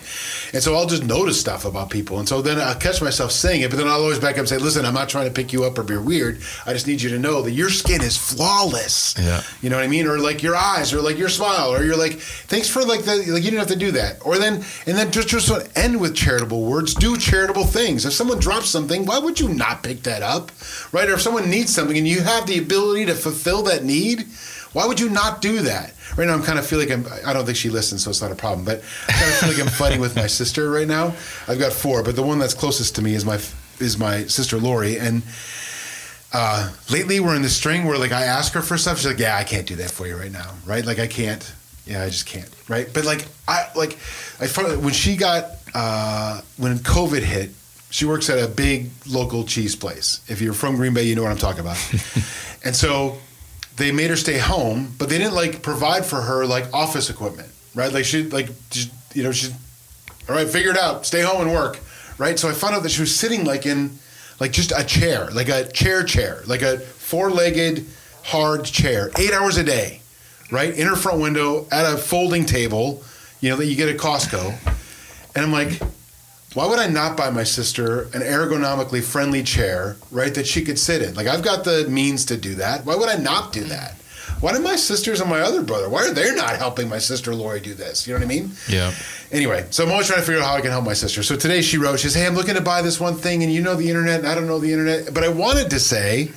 and so I'll just notice stuff about people, and so then I'll catch myself saying it, but then I'll always back up and say, "Listen, I'm not trying to pick you up or be weird. I just need you to know that your skin is flawless. Yeah. You know what I mean? Or like your eyes, or like your smile, or you're like, thanks for like the like you didn't have to do that. Or then and then just just of end with charitable words. Do charitable things. If someone drops something, why would you not pick that up, right? Or if someone needs something and you have the ability to fulfill that need, why would you not do that? Right now, I'm kind of feel like I'm. I don't think she listens, so it's not a problem. But I kind of feel like I'm fighting with my sister right now. I've got four, but the one that's closest to me is my is my sister Lori, and uh, lately we're in the string where like I ask her for stuff. She's like, "Yeah, I can't do that for you right now." Right? Like I can't. Yeah, I just can't. Right? But like I like I when she got uh, when COVID hit, she works at a big local cheese place. If you're from Green Bay, you know what I'm talking about. (laughs) and so they made her stay home, but they didn't like provide for her like office equipment. Right? Like she like just, you know she's all right, figure it out. Stay home and work. Right? So I found out that she was sitting like in like just a chair, like a chair chair, like a four-legged hard chair, 8 hours a day. Right? In her front window at a folding table, you know, that you get at Costco. And I'm like, why would I not buy my sister an ergonomically friendly chair, right, that she could sit in? Like I've got the means to do that. Why would I not do mm. that? Why did my sisters and my other brother? Why are they not helping my sister Lori do this? You know what I mean? yeah. Anyway, so I'm always trying to figure out how I can help my sister. So today she wrote, she says, Hey, I'm looking to buy this one thing, and you know the internet, and I don't know the internet. But I wanted to say,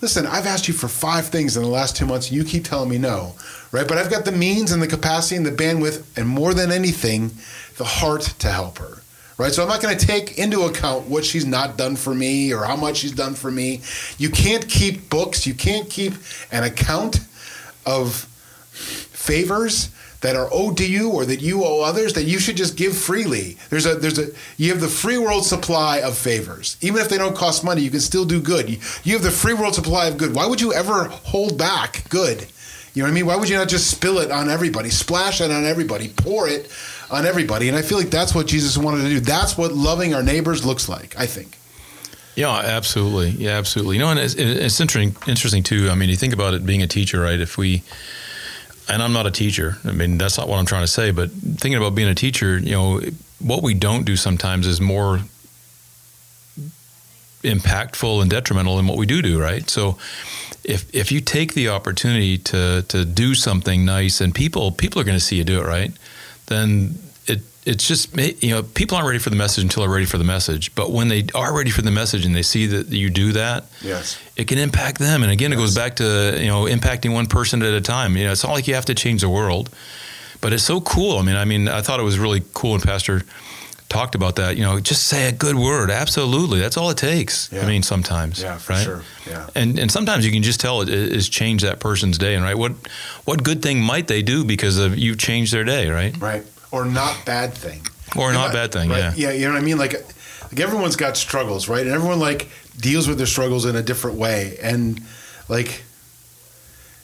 Listen, I've asked you for five things in the last two months, and you keep telling me no, right? But I've got the means and the capacity and the bandwidth, and more than anything, the heart to help her. Right, so I'm not going to take into account what she's not done for me or how much she's done for me. You can't keep books. You can't keep an account of favors that are owed to you or that you owe others that you should just give freely. There's a there's a you have the free world supply of favors. Even if they don't cost money, you can still do good. You, you have the free world supply of good. Why would you ever hold back good? You know what I mean? Why would you not just spill it on everybody, splash it on everybody, pour it on everybody? And I feel like that's what Jesus wanted to do. That's what loving our neighbors looks like, I think. Yeah, absolutely. Yeah, absolutely. You know, and it's, it's interesting. Interesting too. I mean, you think about it being a teacher, right? If we, and I'm not a teacher. I mean, that's not what I'm trying to say. But thinking about being a teacher, you know, what we don't do sometimes is more impactful and detrimental than what we do do, right? So, if if you take the opportunity to to do something nice, and people people are going to see you do it, right? Then it it's just you know people aren't ready for the message until they're ready for the message. But when they are ready for the message and they see that you do that, Yes. it can impact them. And again, it goes back to you know impacting one person at a time. You know, it's not like you have to change the world, but it's so cool. I mean, I mean, I thought it was really cool when Pastor talked about that. You know, just say a good word. Absolutely, that's all it takes. Yeah. I mean, sometimes, Yeah, for right? sure. Yeah. And and sometimes you can just tell it has changed that person's day. And right, what what good thing might they do because of you changed their day, right? Right. Or not bad thing. Or You not bad thing, right? yeah. Yeah, you know what I mean? Like like everyone's got struggles, right? And everyone like deals with their struggles in a different way. And like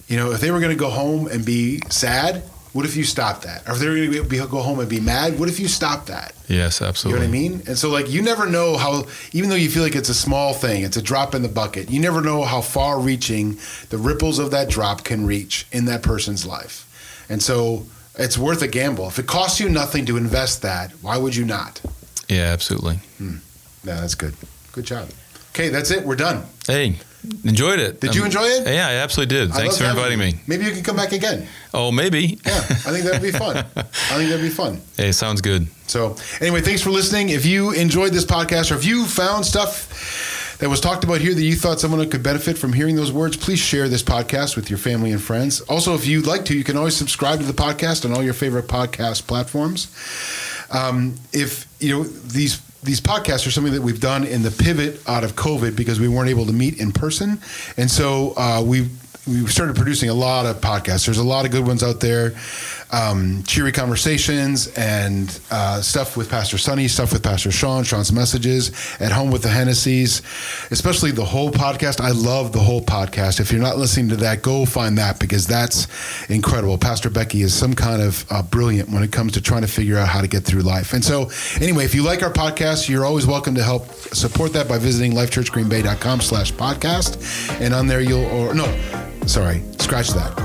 you know, if they were going to go home and be sad, what if you stop that? Are they going to be, go home and be mad, what if you stop that? Yes, absolutely. You know what I mean? And so, like, you never know how, even though you feel like it's a small thing, it's a drop in the bucket, you never know how far reaching the ripples of that drop can reach in that person's life. And so, it's worth a gamble. If it costs you nothing to invest that, why would you not? Yeah, absolutely. Hmm. Yeah, that's good. Good job. Okay, that's it. We're done. Hey, enjoyed it. Did you enjoy it? Yeah, I absolutely did. Thanks for inviting you. me. Maybe you can come back again. Oh, maybe. Yeah, I think that'd be fun. (laughs) I think that'd be fun. Hey, sounds good. So, anyway, thanks for listening. If you enjoyed this podcast or if you found stuff that was talked about here that you thought someone could benefit from hearing those words, please share this podcast with your family and friends. Also, if you'd like to, you can always subscribe to the podcast on all your favorite podcast platforms. Um, if you know these these podcasts are something that we've done in the pivot out of COVID because we weren't able to meet in person, and so uh, we we started producing a lot of podcasts. There's a lot of good ones out there, um, cheery conversations and uh, stuff with Pastor Sonny, stuff with Pastor Sean, Sean's messages at home with the Hennessy's, especially the whole podcast. I love the whole podcast. If you're not listening to that, go find that because that's incredible. Pastor Becky is some kind of uh, brilliant when it comes to trying to figure out how to get through life. And so, anyway, if you like our podcast, you're always welcome to help support that by visiting lifechurchgreenbay.com slash podcast. And on there, you'll, or no, sorry, scratch that.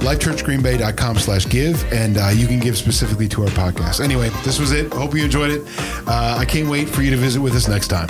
lifechurchgreenbay.com slash give and uh, you can give specifically to our podcast. Anyway this was it. Hope you enjoyed it. Uh, i can't wait for you to visit with us next time